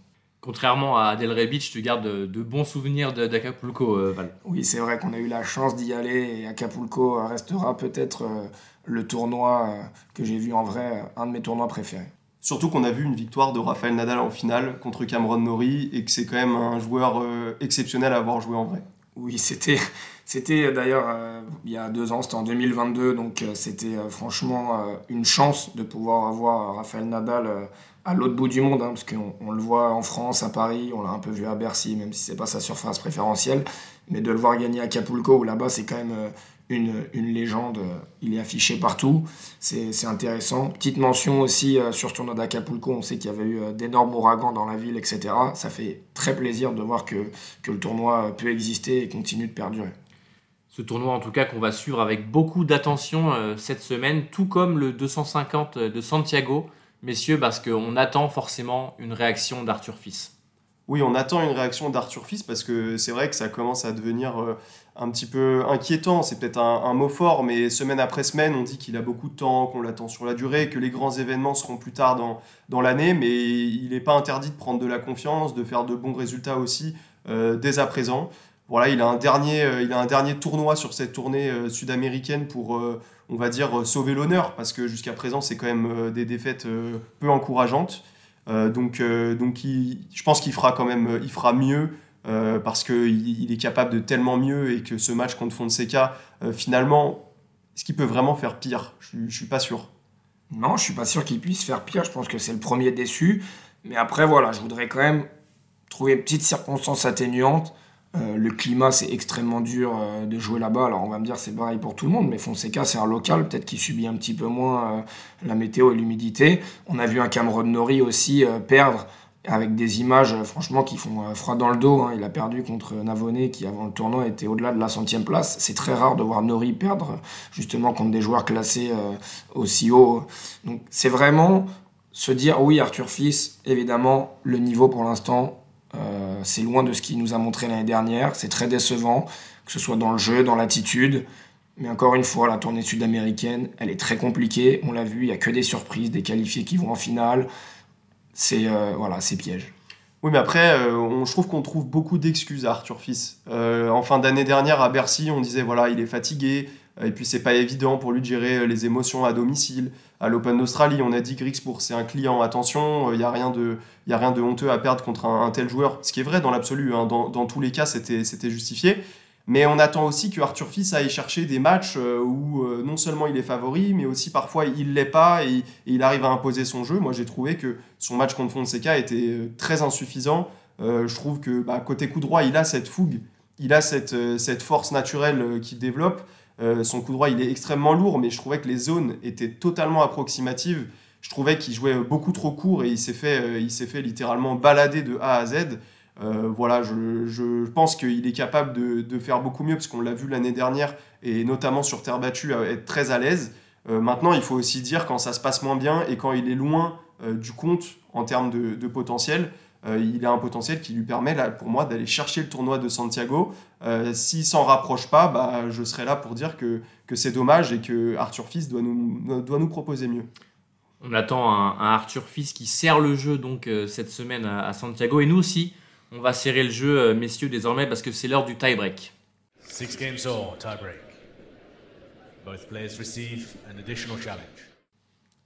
Contrairement à Delray Beach, tu gardes de, bons souvenirs d'Acapulco, euh, Val. Oui, c'est vrai qu'on a eu la chance d'y aller et Acapulco restera peut-être euh, le tournoi que j'ai vu en vrai, un de mes tournois préférés. Surtout qu'on a vu une victoire de Rafael Nadal en finale contre Cameron Norrie et que c'est quand même un joueur exceptionnel à avoir joué en vrai. Oui, c'était, c'était d'ailleurs euh, il y a deux ans, c'était en 2022, donc euh, c'était euh, franchement une chance de pouvoir avoir Raphaël Nadal à l'autre bout du monde, hein, parce qu'on on le voit en France, à Paris, on l'a un peu vu à Bercy, même si c'est pas sa surface préférentielle, mais de le voir gagner à Acapulco, où là-bas c'est quand même une, une, légende, il est affiché partout, c'est intéressant. Petite mention aussi euh, sur tournoi d'Acapulco, on sait qu'il y avait eu euh, d'énormes ouragans dans la ville, etc. Ça fait très plaisir de voir que, que le tournoi peut exister et continue de perdurer. Ce tournoi en tout cas qu'on va suivre avec beaucoup d'attention euh, cette semaine, tout comme le 250 de Santiago, messieurs, parce qu'on attend forcément une réaction d'Arthur Fils. Oui, on attend une réaction d'Arthur Fils parce que c'est vrai que ça commence à devenir un petit peu inquiétant, c'est peut-être un, mot fort, mais semaine après semaine, on dit qu'il a beaucoup de temps, qu'on l'attend sur la durée, que les grands événements seront plus tard dans, dans l'année, mais il n'est pas interdit de prendre de la confiance, de faire de bons résultats aussi euh, dès à présent. Voilà, il a un dernier, euh, il a un dernier tournoi sur cette tournée euh, sud-américaine pour, on va dire, sauver l'honneur, parce que jusqu'à présent, c'est quand même des défaites peu encourageantes. donc, donc je pense qu'il fera quand même, il fera mieux. Euh, parce qu'il il est capable de tellement mieux et que ce match contre Fonseca, euh, finalement, est-ce qu'il peut vraiment faire pire? Je ne suis pas sûr. Non, je suis pas sûr qu'il puisse faire pire. Je pense que c'est le premier déçu. Mais après, voilà, je voudrais quand même trouver une petite circonstance atténuante. Euh, le climat, c'est extrêmement dur de jouer là-bas. Alors, on va me dire, c'est pareil pour tout le monde, mais Fonseca, c'est un local, peut-être qu'il subit un petit peu moins la météo et l'humidité. On a vu un Cameron Nori aussi perdre avec des images franchement qui font euh, froid dans le dos. Hein. Il a perdu contre Navone qui avant le tournoi était au-delà de la centième place. C'est très rare de voir Nori perdre justement contre des joueurs classés euh, aussi haut. Donc c'est vraiment se dire oui Arthur Fils, évidemment le niveau pour l'instant euh, c'est loin de ce qu'il nous a montré l'année dernière. C'est très décevant que ce soit dans le jeu, dans l'attitude. Mais encore une fois, la tournée sud-américaine, elle est très compliquée. On l'a vu, il n'y a que des surprises, des qualifiés qui vont en finale c'est euh, voilà, piège. Oui, mais après, euh, on, je trouve qu'on trouve beaucoup d'excuses à Arthur Fils. En fin d'année dernière, à Bercy, on disait voilà, il est fatigué, et puis c'est pas évident pour lui de gérer les émotions à domicile. À l'Open d'Australie, on a dit Grixbourg, c'est un client, attention, il n'y a, rien de, y a rien de honteux à perdre contre un, tel joueur. Ce qui est vrai dans l'absolu, hein. dans, dans, tous les cas, c'était justifié. Mais on attend aussi que Arthur Fils aille chercher des matchs euh, où euh, non seulement il est favori, mais aussi parfois il l'est pas et, il arrive à imposer son jeu. Moi, j'ai trouvé que son match contre Fonseca était euh, très insuffisant. je trouve que bah, côté coup droit, il a cette fougue, il a cette, cette force naturelle qu'il développe. Son coup droit, il est extrêmement lourd, mais je trouvais que les zones étaient totalement approximatives. Je trouvais qu'il jouait beaucoup trop court et il s'est fait, s'est fait littéralement balader de A à Z. Euh, voilà, je, pense qu'il est capable de, faire beaucoup mieux, parce qu'on l'a vu l'année dernière, et notamment sur terre battue, être très à l'aise. Euh, maintenant, il faut aussi dire quand ça se passe moins bien et quand il est loin euh, du compte en termes de, potentiel. Il a un potentiel qui lui permet, là, pour moi, d'aller chercher le tournoi de Santiago. S'il s'en rapproche pas, bah, je serai là pour dire que, c'est dommage et que Arthur Fils doit nous, doit nous proposer mieux. On attend un, Arthur Fils qui sert le jeu donc cette semaine à Santiago et nous aussi. On va serrer le jeu, euh, messieurs, désormais, parce que c'est l'heure du tie-break. Six games all, tie-break. Both players receive an additional challenge.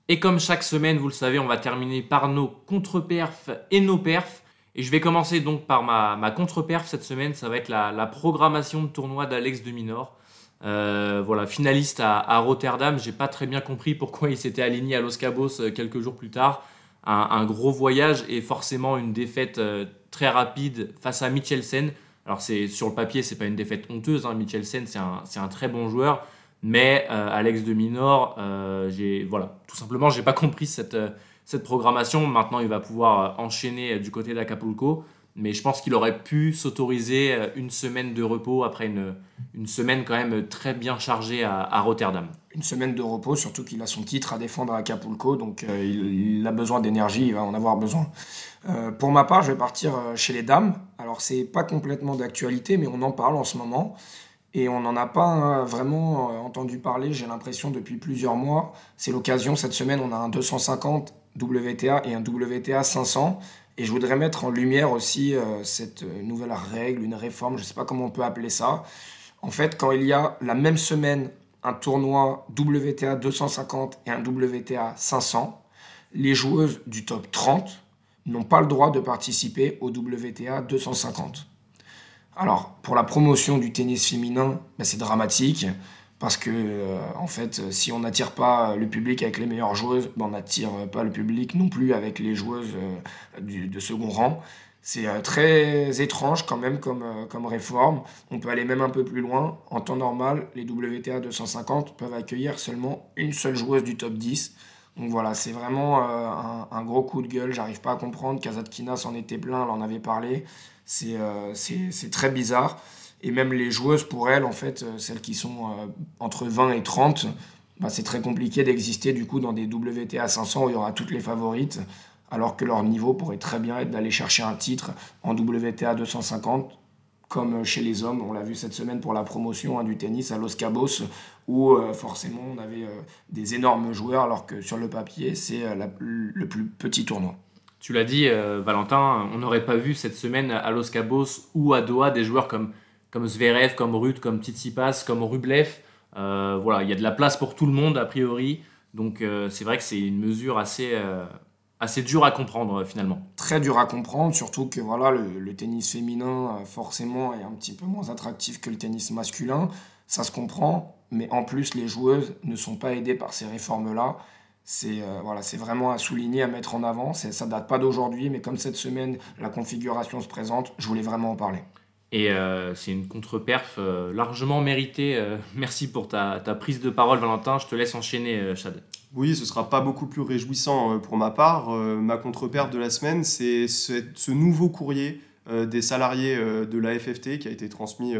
Et comme chaque semaine, vous le savez, on va terminer par nos contre-perfs et nos perfs. Et je vais commencer donc par ma, ma contre-perf cette semaine. Ça va être la, programmation de tournoi d'Alex de Minor. Euh, voilà, finaliste à, Rotterdam. J'ai pas très bien compris pourquoi il s'était aligné à Los Cabos euh, quelques jours plus tard. Un, gros voyage et forcément une défaite très rapide face à Michelsen. Alors sur le papier, c'est pas une défaite honteuse. Hein. Michelsen, c'est un, un, très bon joueur, mais euh, Alex de Minor, euh, j'ai voilà, tout simplement, j'ai pas compris cette, cette programmation. Maintenant, il va pouvoir enchaîner du côté d'Acapulco. Mais je pense qu'il aurait pu s'autoriser une semaine de repos après une, une semaine quand même très bien chargée à, Rotterdam. Une semaine de repos, surtout qu'il a son titre à défendre à Acapulco, donc il, a besoin d'énergie, il va en avoir besoin. pour ma part, je vais partir chez les dames. Alors c'est pas complètement d'actualité, mais on en parle en ce moment. Et on n'en a pas euh, vraiment euh, entendu parler, j'ai l'impression, depuis plusieurs mois. C'est l'occasion, cette semaine, on a un 250 WTA et un WTA 500. Et je voudrais mettre en lumière aussi euh, cette nouvelle règle, une réforme, je ne sais pas comment on peut appeler ça. En fait, quand il y a la même semaine un tournoi WTA 250 et un WTA 500, les joueuses du top 30 n'ont pas le droit de participer au WTA 250. Alors, pour la promotion du tennis féminin, ben, c'est dramatique parce que, euh, en fait, si on n'attire pas le public avec les meilleures joueuses, ben, on n'attire pas le public non plus avec les joueuses euh, de second rang. C'est euh, très étrange quand même comme, réforme. On peut aller même un peu plus loin. En temps normal, les WTA 250 peuvent accueillir seulement une seule joueuse du top 10. Donc voilà, c'est vraiment un, un, gros coup de gueule. J'arrive pas à comprendre. Kazatkina s'en était plein, elle en avait parlé. Euh, c'est très bizarre. Et même les joueuses, pour elles, en fait, euh, celles qui sont euh, entre 20 et 30, bah, c'est très compliqué d'exister du coup dans des WTA 500 où il y aura toutes les favorites, alors que leur niveau pourrait très bien être d'aller chercher un titre en WTA 250, comme chez les hommes. On l'a vu cette semaine pour la promotion hein, du tennis à Los Cabos, où forcément on avait des énormes joueurs, alors que sur le papier, c'est le plus petit tournoi. Tu l'as dit, euh, Valentin, on n'aurait pas vu cette semaine à Los Cabos ou à Doha des joueurs comme, comme Zverev, comme Ruth, comme Tsitsipas, comme Rublev. Euh, voilà, il y a de la place pour tout le monde a priori. Donc euh, c'est vrai que c'est une mesure assez, assez dure à comprendre finalement. Très dur à comprendre, surtout que voilà, le tennis féminin forcément est un petit peu moins attractif que le tennis masculin. Ça se comprend, mais en plus les joueuses ne sont pas aidées par ces réformes-là c'est euh, voilà, c'est vraiment à souligner, à mettre en avant. Ça date pas d'aujourd'hui, mais comme cette semaine, la configuration se présente, je voulais vraiment en parler. Et euh, c'est une contre-perf euh, largement méritée. merci pour ta, ta, prise de parole, Valentin. Je te laisse enchaîner, Chad. Oui, ce sera pas beaucoup plus réjouissant pour ma part. ma contre-perf de la semaine, c'est ce nouveau courrier des salariés de la FFT qui a été transmis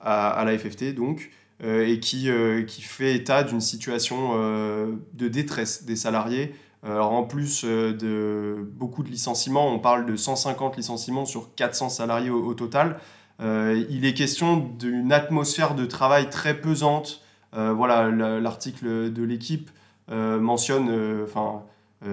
à, à la FFT, donc, euh, et qui, euh, qui fait état d'une situation euh, de détresse des salariés. Alors en plus de beaucoup de licenciements, on parle de 150 licenciements sur 400 salariés au, total. il est question d'une atmosphère de travail très pesante. voilà, l'article de l'équipe mentionne, enfin,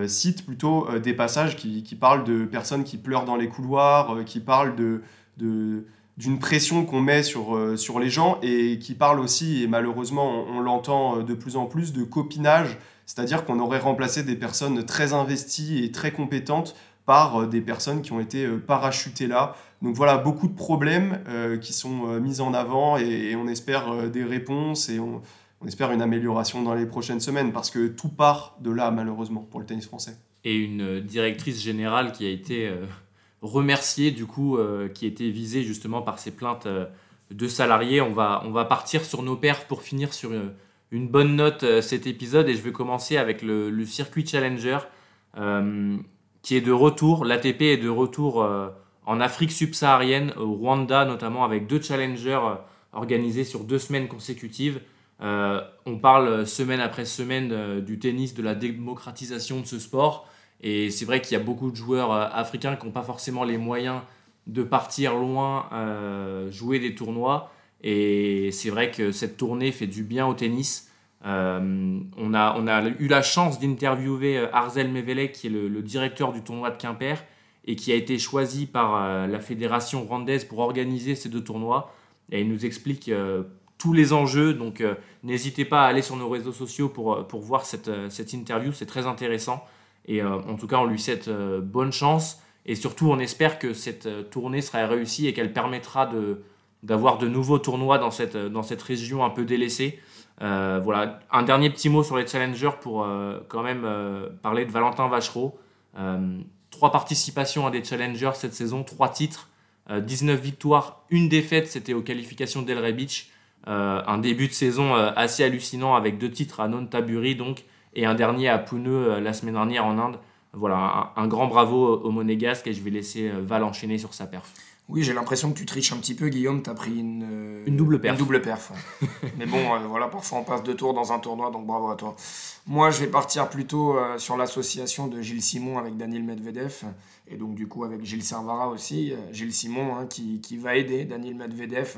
cite plutôt des passages qui, qui, parlent de personnes qui pleurent dans les couloirs, qui parlent de, de, d'une pression qu'on met sur, euh, sur les gens et qui parle aussi, et malheureusement on, l'entend euh, de plus en plus, de copinage, c'est-à-dire qu'on aurait remplacé des personnes très investies et très compétentes par euh, des personnes qui ont été parachutées là. Donc voilà, beaucoup de problèmes qui sont mis en avant et, on espère des réponses et on, on, espère une amélioration dans les prochaines semaines parce que tout part de là malheureusement pour le tennis français. Et une directrice générale qui a été remercier du coup euh, qui était visé justement par ces plaintes euh, de salariés. On va, on va partir sur nos perfs pour finir sur une, une bonne note euh, cet épisode et je vais commencer avec le, le circuit Challenger qui est de retour. L'ATP est de retour en Afrique subsaharienne, au Rwanda notamment, avec deux challengers organisés sur deux semaines consécutives. on parle semaine après semaine du tennis, de la démocratisation de ce sport. Et c'est vrai qu'il y a beaucoup de joueurs euh, africains qui n'ont pas forcément les moyens de partir loin, euh, jouer des tournois. Et c'est vrai que cette tournée fait du bien au tennis. Euh, on, a, eu la chance d'interviewer Arzel Mevele, qui est le, directeur du tournoi de Quimper, et qui a été choisi par la fédération rwandaise pour organiser ces deux tournois. Et il nous explique tous les enjeux. Donc n'hésitez pas à aller sur nos réseaux sociaux pour, voir cette interview, c'est très intéressant. Et euh, en tout cas, on lui souhaite euh, bonne chance. Et surtout, on espère que cette euh, tournée sera réussie et qu'elle permettra de, d'avoir de nouveaux tournois dans cette, dans cette région un peu délaissée. voilà, un dernier petit mot sur les challengers pour quand même parler de Valentin Vachereau. trois participations à des challengers cette saison, trois titres, 19 victoires, une défaite, c'était aux qualifications d'El Beach. un début de saison assez hallucinant avec deux titres à Non Taburi donc et un dernier à Pune euh, la semaine dernière en Inde. voilà, un, un grand bravo au Monégasque et je vais laisser euh, Val enchaîner sur sa perf. Oui, j'ai l'impression que tu triches un petit peu, Guillaume. Tu as pris une, Une double perf. Une double perf. Mais bon, euh, voilà, parfois on passe deux tours dans un tournoi, donc bravo à toi. Moi, je vais partir plutôt euh, sur l'association de Gilles Simon avec Daniel Medvedev, et donc du coup avec Gilles Servara aussi. Euh, Gilles Simon hein, qui, qui va aider Daniel Medvedev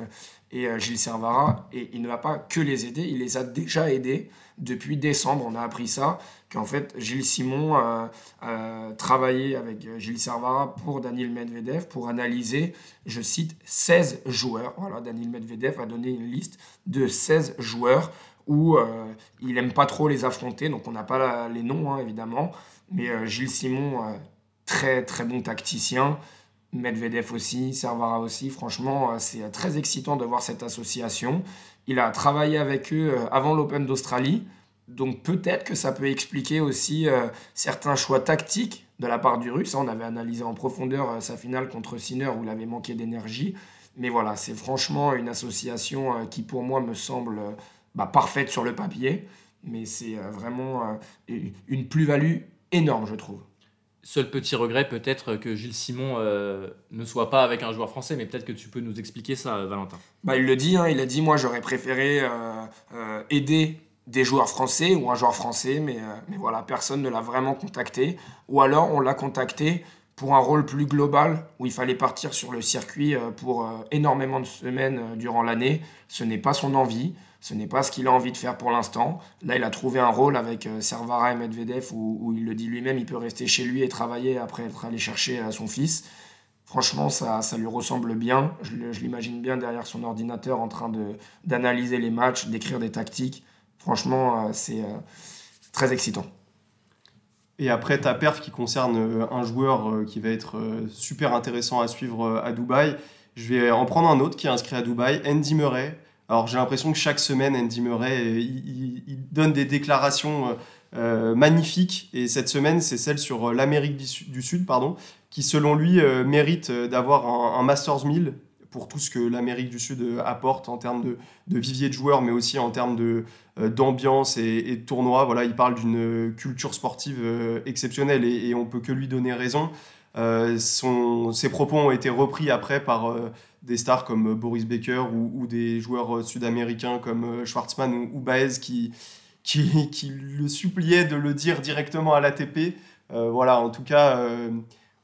et euh, Gilles Servara, et il ne va pas que les aider, il les a déjà aidés depuis décembre. On a appris ça, qu'en fait Gilles Simon euh, euh, travaillait avec euh, Gilles Servara pour Daniel Medvedev pour analyser, je cite, 16 joueurs. Voilà, Daniel Medvedev a donné une liste de 16 joueurs où il aime pas trop les affronter, donc on n'a pas les noms hein, évidemment, mais Gilles Simon, très très bon tacticien, Medvedev aussi, Servara aussi, franchement c'est très excitant de voir cette association. Il a travaillé avec eux avant l'Open d'Australie, donc peut-être que ça peut expliquer aussi euh, certains choix tactiques de la part du Russe. On avait analysé en profondeur euh, sa finale contre Sinner où il avait manqué d'énergie. Mais voilà, c'est franchement une association euh, qui pour moi me semble bah, parfaite sur le papier. Mais c'est vraiment une plus-value énorme, je trouve. Seul petit regret peut-être que Gilles Simon euh, ne soit pas avec un joueur français, mais peut-être que tu peux nous expliquer ça, Valentin. Bah, il le dit, hein, il a dit moi j'aurais préféré euh, euh, aider des joueurs français ou un joueur français, mais, euh, mais voilà, personne ne l'a vraiment contacté. Ou alors on l'a contacté pour un rôle plus global où il fallait partir sur le circuit euh, pour euh, énormément de semaines durant l'année. Ce n'est pas son envie, ce n'est pas ce qu'il a envie de faire pour l'instant. Là, il a trouvé un rôle avec Servara et Medvedev où, il le dit lui-même, il peut rester chez lui et travailler après être allé chercher son fils. Franchement, ça, lui ressemble bien. Je, l'imagine bien derrière son ordinateur en train d'analyser les matchs, d'écrire des tactiques. Franchement, euh, c'est euh, très excitant. Et après, ta perf qui concerne euh, un joueur qui va être super intéressant à suivre à Dubaï, je vais en prendre un autre qui est inscrit à Dubaï, Andy Murray. Alors j'ai l'impression que chaque semaine, Andy Murray, il, donne des déclarations magnifiques. Et cette semaine, c'est celle sur l'Amérique du, Su- du Sud, pardon, qui selon lui mérite d'avoir un, un Masters 1000 pour tout ce que l'Amérique du Sud euh, apporte en termes de, vivier de joueurs, mais aussi en termes euh, d'ambiance et, de tournoi. Voilà, il parle d'une euh, culture sportive exceptionnelle et, et on peut que lui donner raison. Son- ses propos ont été repris après par des stars comme Boris Becker ou, des joueurs sud-américains comme Schwartzmann ou, Baez qui, le suppliaient de le dire directement à l'ATP. Voilà, en tout cas,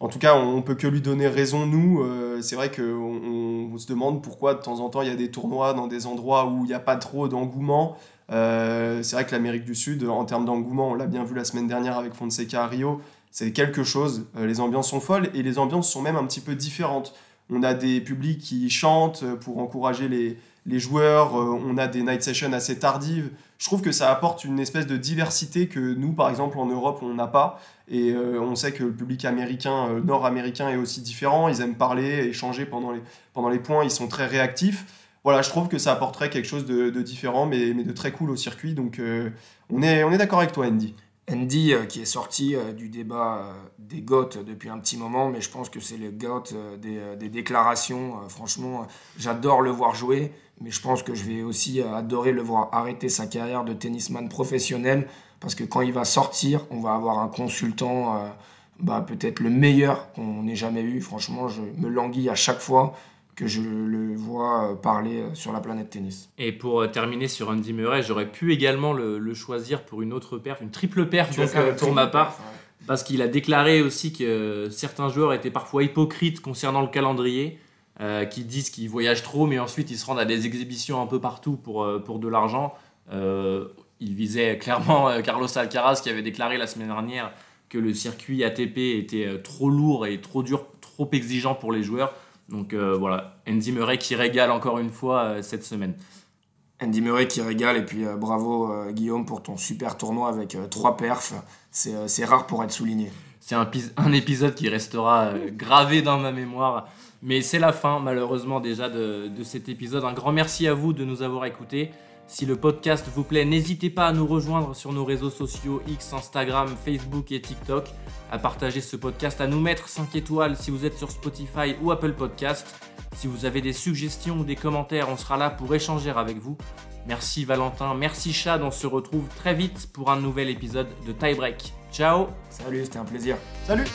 en tout cas, on peut que lui donner raison, nous. Euh, c'est vrai qu'on on, se demande pourquoi de temps en temps il y a des tournois dans des endroits où il n'y a pas trop d'engouement. Euh, c'est vrai que l'Amérique du Sud, en termes d'engouement, on l'a bien vu la semaine dernière avec Fonseca à Rio, c'est quelque chose. Euh, les ambiances sont folles et les ambiances sont même un petit peu différentes. On a des publics qui chantent pour encourager les, joueurs, on a des night sessions assez tardives. Je trouve que ça apporte une espèce de diversité que nous, par exemple, en Europe, on n'a pas. Et euh, on sait que le public américain, euh, nord-américain est aussi différent. Ils aiment parler, échanger pendant les, pendant les points, ils sont très réactifs. Voilà, je trouve que ça apporterait quelque chose de, différent, mais, mais de très cool au circuit. Donc euh, on est, on est d'accord avec toi, Andy. Andy, qui est sorti du débat des GOAT depuis un petit moment, mais je pense que c'est le GOAT des, déclarations. Franchement, j'adore le voir jouer, mais je pense que je vais aussi adorer le voir arrêter sa carrière de tennisman professionnel, parce que quand il va sortir, on va avoir un consultant, euh, bah, peut-être le meilleur qu'on ait jamais eu. Franchement, je me languis à chaque fois que je le vois euh, parler euh, sur la planète tennis. Et pour terminer sur Andy Murray, j'aurais pu également le, le choisir pour une autre perf, une triple perf donc, euh, pour ma part. perf, ouais. parce qu'il a déclaré aussi que certains joueurs étaient parfois hypocrites concernant le calendrier, euh, qui disent qu'ils voyagent trop, mais ensuite ils se rendent à des exhibitions un peu partout pour, pour de l'argent. Euh, il visait clairement euh, Carlos Alcaraz qui avait déclaré la semaine dernière que le circuit ATP était euh, trop lourd et trop dur, trop exigeant pour les joueurs. Donc euh, voilà, Andy Murray qui régale encore une fois euh, cette semaine. Andy Murray qui régale, et puis euh, bravo Guillaume pour ton super tournoi avec trois perfs. C'est rare pour être souligné. C'est un, pis- un épisode qui restera gravé dans ma mémoire. Mais c'est la fin, malheureusement, déjà de, de cet épisode. Un grand merci à vous de nous avoir écoutés. Si le podcast vous plaît, n'hésitez pas à nous rejoindre sur nos réseaux sociaux X, Instagram, Facebook et TikTok, à partager ce podcast, à nous mettre 5 étoiles si vous êtes sur Spotify ou Apple Podcast. Si vous avez des suggestions ou des commentaires, on sera là pour échanger avec vous. Merci Valentin, merci Chad, on se retrouve très vite pour un nouvel épisode de Tie Break. Ciao Salut, c'était un plaisir. Salut